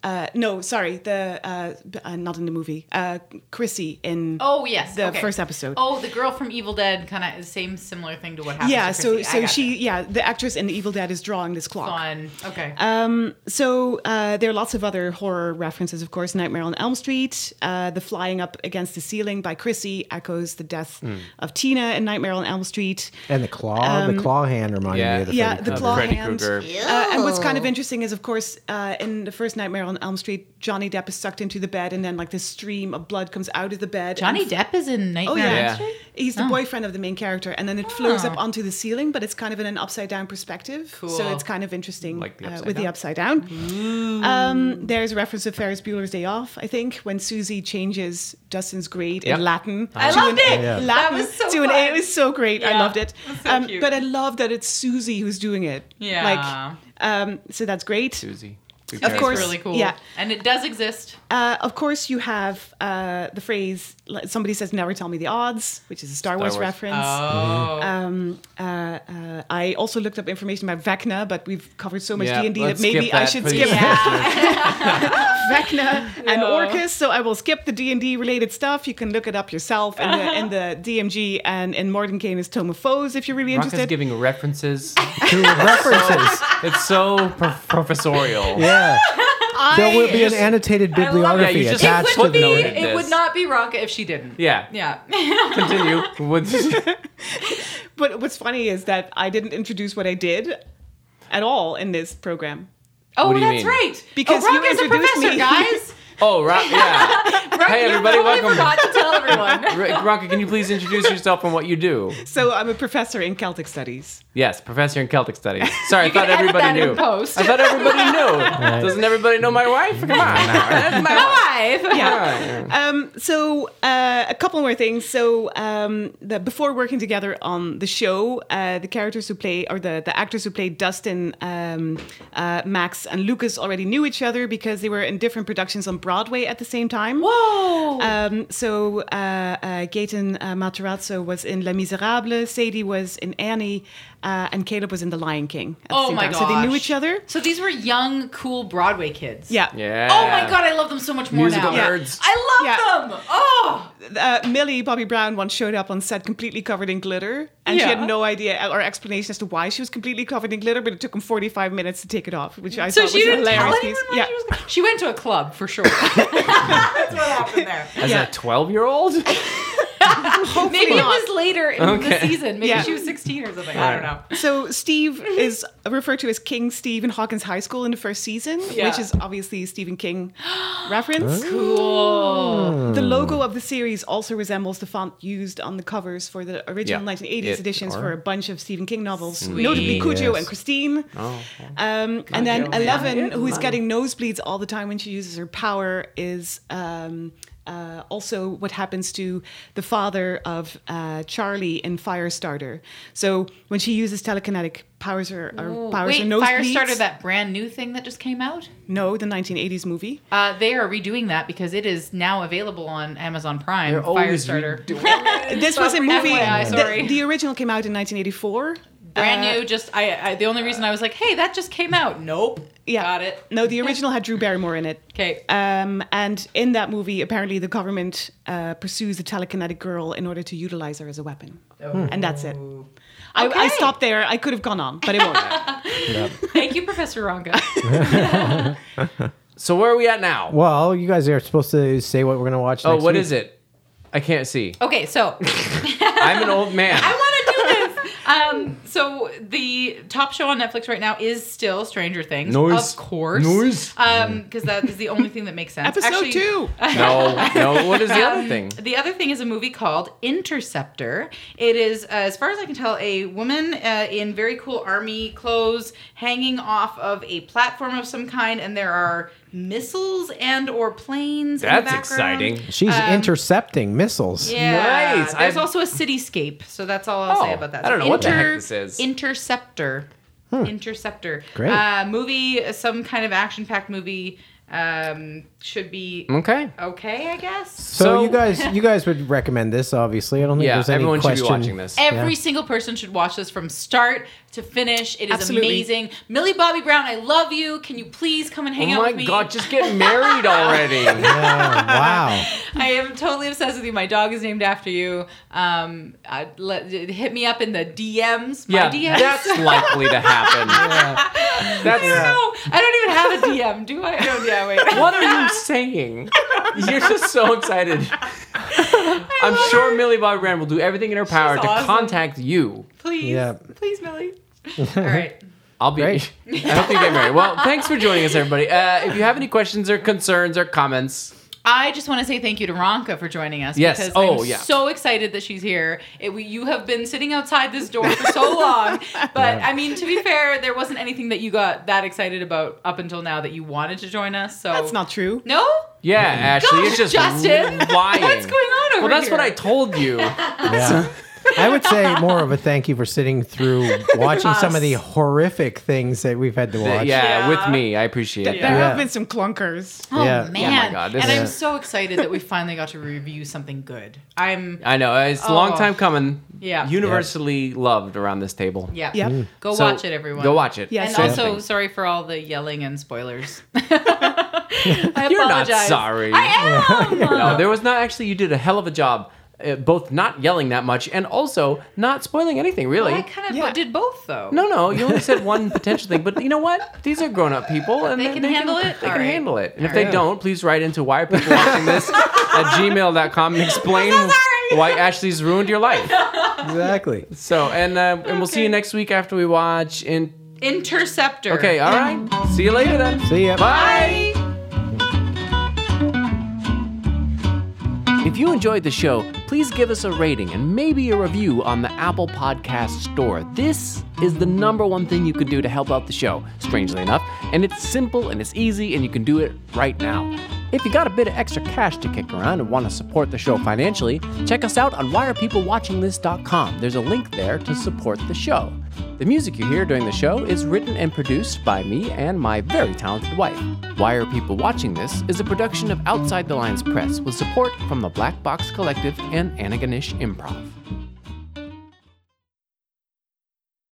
Uh, no, sorry, the uh, uh, not in the movie. Uh, Chrissy in oh yes, the okay. first episode. Oh, the girl from Evil Dead, kind of same similar thing to what happened. yeah, to so so gotcha. she yeah the actress in the Evil Dead is drawing this clock. fun. Okay. Um, so uh, there are lots of other horror references, of course. Nightmare on Elm Street, uh, the flying up against the ceiling by Chrissy echoes the death Hmm. of Tina in Nightmare on Elm Street. And the claw, the claw hand reminded Yeah. me of the yeah, Freddy the claw Freddy hand. Krueger. Uh, and what's kind of interesting is, of course, uh, in the first Nightmare on Elm Street, Johnny Depp is sucked into the bed, and then like this stream of blood comes out of the bed. Johnny and Depp is in Nightmare Oh on yeah. Elm Yeah. Street. He's the Oh. boyfriend of the main character, and then it flows Oh. up onto the ceiling, but it's kind of in an upside down perspective. So it's kind of interesting Like the uh, upside with the upside down. Um, there's a reference to Ferris Bueller's Day Off, I think, when Suzie changes Dustin's grade Yep. in Latin. I loved an- it. Yeah. That Latin was so to an fun. A. It was so great. I loved it. it so um, cute. but I love that it's Suzie who's doing it. Yeah. Like, um, so that's great. Suzie. Good Of It's course, really cool. yeah. and it does exist. Uh, of course, you have uh, the phrase somebody says, "Never tell me the odds," which is a Star, Wars, Wars. reference. Oh, Um, uh, uh, I also looked up information about Vecna, but we've covered so much D and D that maybe skip I should please. skip [laughs] Vecna and Yeah. Orcus. So I will skip the D and D related stuff. You can look it up yourself in the, [laughs] in the DMG and in Mordenkainen is Tome of Foes if you're really Ranka's interested. giving references. [laughs] Two references. it's so pro- professorial. yeah. There will be an annotated bibliography Yeah, you attached it to would the. be. noted It this. would not be Ranka if she didn't. Yeah. Yeah. [laughs] Continue. With- [laughs] But what's funny is that I didn't introduce what I did at all in this program. Oh, What do you that's mean? right. Oh, because oh, you Ranka's a introduced professor, me. guys. [laughs] oh, right. Yeah. [laughs] Ranka, Hey, everybody, totally welcome. forgot to tell everyone. [laughs] R- Ranka, can you please introduce yourself and what you do? So I'm a professor in Celtic studies. Yes, professor in Celtic studies. [laughs] Sorry, I thought everybody knew. post. I thought everybody knew. Doesn't everybody know my wife? Come on. now. That's my wife. Five. Yeah. Um, so uh, a couple more things. So um, the, before working together on the show, uh, the characters who play or the, the actors who played Dustin, um, uh, Max, and Lucas already knew each other because they were in different productions on Broadway at the same time. Whoa. Um, so uh, uh, Gaten uh, Matarazzo was in Les Miserables, Sadie was in Annie, uh, and Caleb was in The Lion King. At Oh my time. So they knew each other. so these were young, cool Broadway kids. Yeah. Yeah. Oh my god, I love them so much more Musical now. nerds. I love Yeah. them. Oh. uh, Millie Bobby Brown once showed up on set completely covered in glitter, and she had no idea or explanation as to why she was completely covered in glitter. But it took him forty five minutes to take it off, which I So thought she was a didn't tell hilarious anyone piece. when Yeah, she was. She went to a club for sure. [laughs] [laughs] That's what happened there. As Yeah. a 12 [laughs] year [laughs] old? Maybe it was later in Okay. the season. Maybe Yeah. she was 16 or something. I don't know. So Steve is referred to as King Steve in Hawkins High School in the first season, Yeah. which is obviously a Stephen King [gasps] reference. Cool. The logo of the series also resembles the font used on the covers for the original Yeah. 1980s It- editions or- for a bunch of Stephen King novels, Sweet. notably Cujo Yes. and Christine. Oh. Um, and then Eleven, who is getting nosebleeds all the time when she uses her power, is um, uh, also what happens to the father of uh, Charlie in Firestarter. So when she uses telekinetic powers or, or powers Wait, her nosebleeds. Firestarter, that brand new thing that just came out? No, the 1980s movie. Uh, they are redoing that because it is now available on Amazon Prime. They're Firestarter. redoing [laughs] This was a movie. FYI, the- sorry. The, original came out in 1984. brand Uh, new. Just I, I. The only reason I was like, hey, that just came out. Nope. Yeah. Got it. No, the original had Drew Barrymore in it. Okay. Um, and in that movie, apparently the government uh, pursues a telekinetic girl in order to utilize her as a weapon. And that's it. I, I stopped there. I could have gone on, but it won't. [laughs] Thank you, Professor Ranka. [laughs] So where are we at now? Well, you guys are supposed to say what we're gonna watch. oh, next what week. is it? I can't see. Okay, so [laughs] I'm an old man. I want to do this. Um, so the top show on Netflix right now is still Stranger Things, Noise. of course. Noise. Um, because that is the only thing that makes sense. Episode Actually, two. [laughs] no, no. What is the other Um, thing? The other thing is a movie called Interceptor. It is, uh, as far as I can tell, a woman uh, in very cool army clothes hanging off of a platform of some kind, and there are missiles and or planes. in the That's exciting. She's Um, intercepting missiles. Yeah, Nice. there's I've- also a cityscape, so that's all I'll say Oh, about that. I don't So know what the heck this is. Interceptor. Interceptor. Great. Uh, movie, some kind of action-packed movie. Um, should be Okay. okay, I guess. So, So- you guys, you guys would recommend this, obviously. I don't think Yeah, there's any everyone should be watching this. Every Yeah. single person should watch this from start to finish. It is Absolutely. amazing. Millie Bobby Brown, I love you. Can you please come and hang oh out my with me? god, just get married already. [laughs] Yeah, wow. [laughs] I am totally obsessed with you. My dog is named after you. Um, I, let, hit me up in the DMs. My yeah, DMs. that's likely to happen. [laughs] That's I don't know. I don't even have a DM, do I? No, yeah, wait. [laughs] what are you saying? You're just so excited. I'm sure Millie Bobby Brown will do everything in her power to awesome. contact you. Please, Yeah. please, Millie. [laughs] All right. I'll be. Great. I hope you get married. Well, thanks for joining us, everybody. Uh, if you have any questions or concerns or comments, I just want to say thank you to Ranka for joining us. Yes. Because Oh, I'm yeah. so excited that she's here. It, we, you have been sitting outside this door for so long. [laughs] But I mean, to be fair, there wasn't anything that you got that excited about up until now that you wanted to join us. So That's not true. No? yeah, Ashley, Gosh, it's just Justin. [laughs] lying. What's going on over here? Well, that's here? what I told you. [laughs] Yeah. I would say [laughs] more of a thank you for sitting through watching some of the horrific things that we've had to watch. Yeah, Yeah. with me, I appreciate it. There. Yeah. have been some clunkers. Oh Yeah. man! Oh my God, this and I'm is- so excited that we finally got to review something good. I'm I know it's a long Oh. time coming. Yeah. universally loved around this table. yeah. Yep. Mm. Go So, watch it, everyone. Go watch it. Yeah, And Same also, sorry for all the yelling and spoilers. [laughs] I [laughs] You're not apologize. sorry. I am. No, there was not actually. You did a hell of a job, both not yelling that much and also not spoiling anything. Really. I kind of Yeah. did both though. no, no, you only said one potential thing, but you know what? These are grown-up people, and They can handle it? They All can right. handle it. And if All they right. don't, please write into why are people watching this at gmail.com and explain why Ashley's ruined your life. Exactly. So, and uh, and we'll see you next week after we watch. In Interceptor. okay, all right. See you later then. See ya. Bye. If you enjoyed the show, please give us a rating and maybe a review on the Apple Podcast Store. This is the number one thing you can do to help out the show, strangely enough, and it's simple and it's easy and you can do it right now. If you got a bit of extra cash to kick around and want to support the show financially, check us out on whyarepeoplewatchingthis.com. There's a link there to support the show. The music you hear during the show is written and produced by me and my very talented wife. Why Are People Watching This is a production of Outside the Lines Press with support from the Black Box Collective and Anaganish Improv.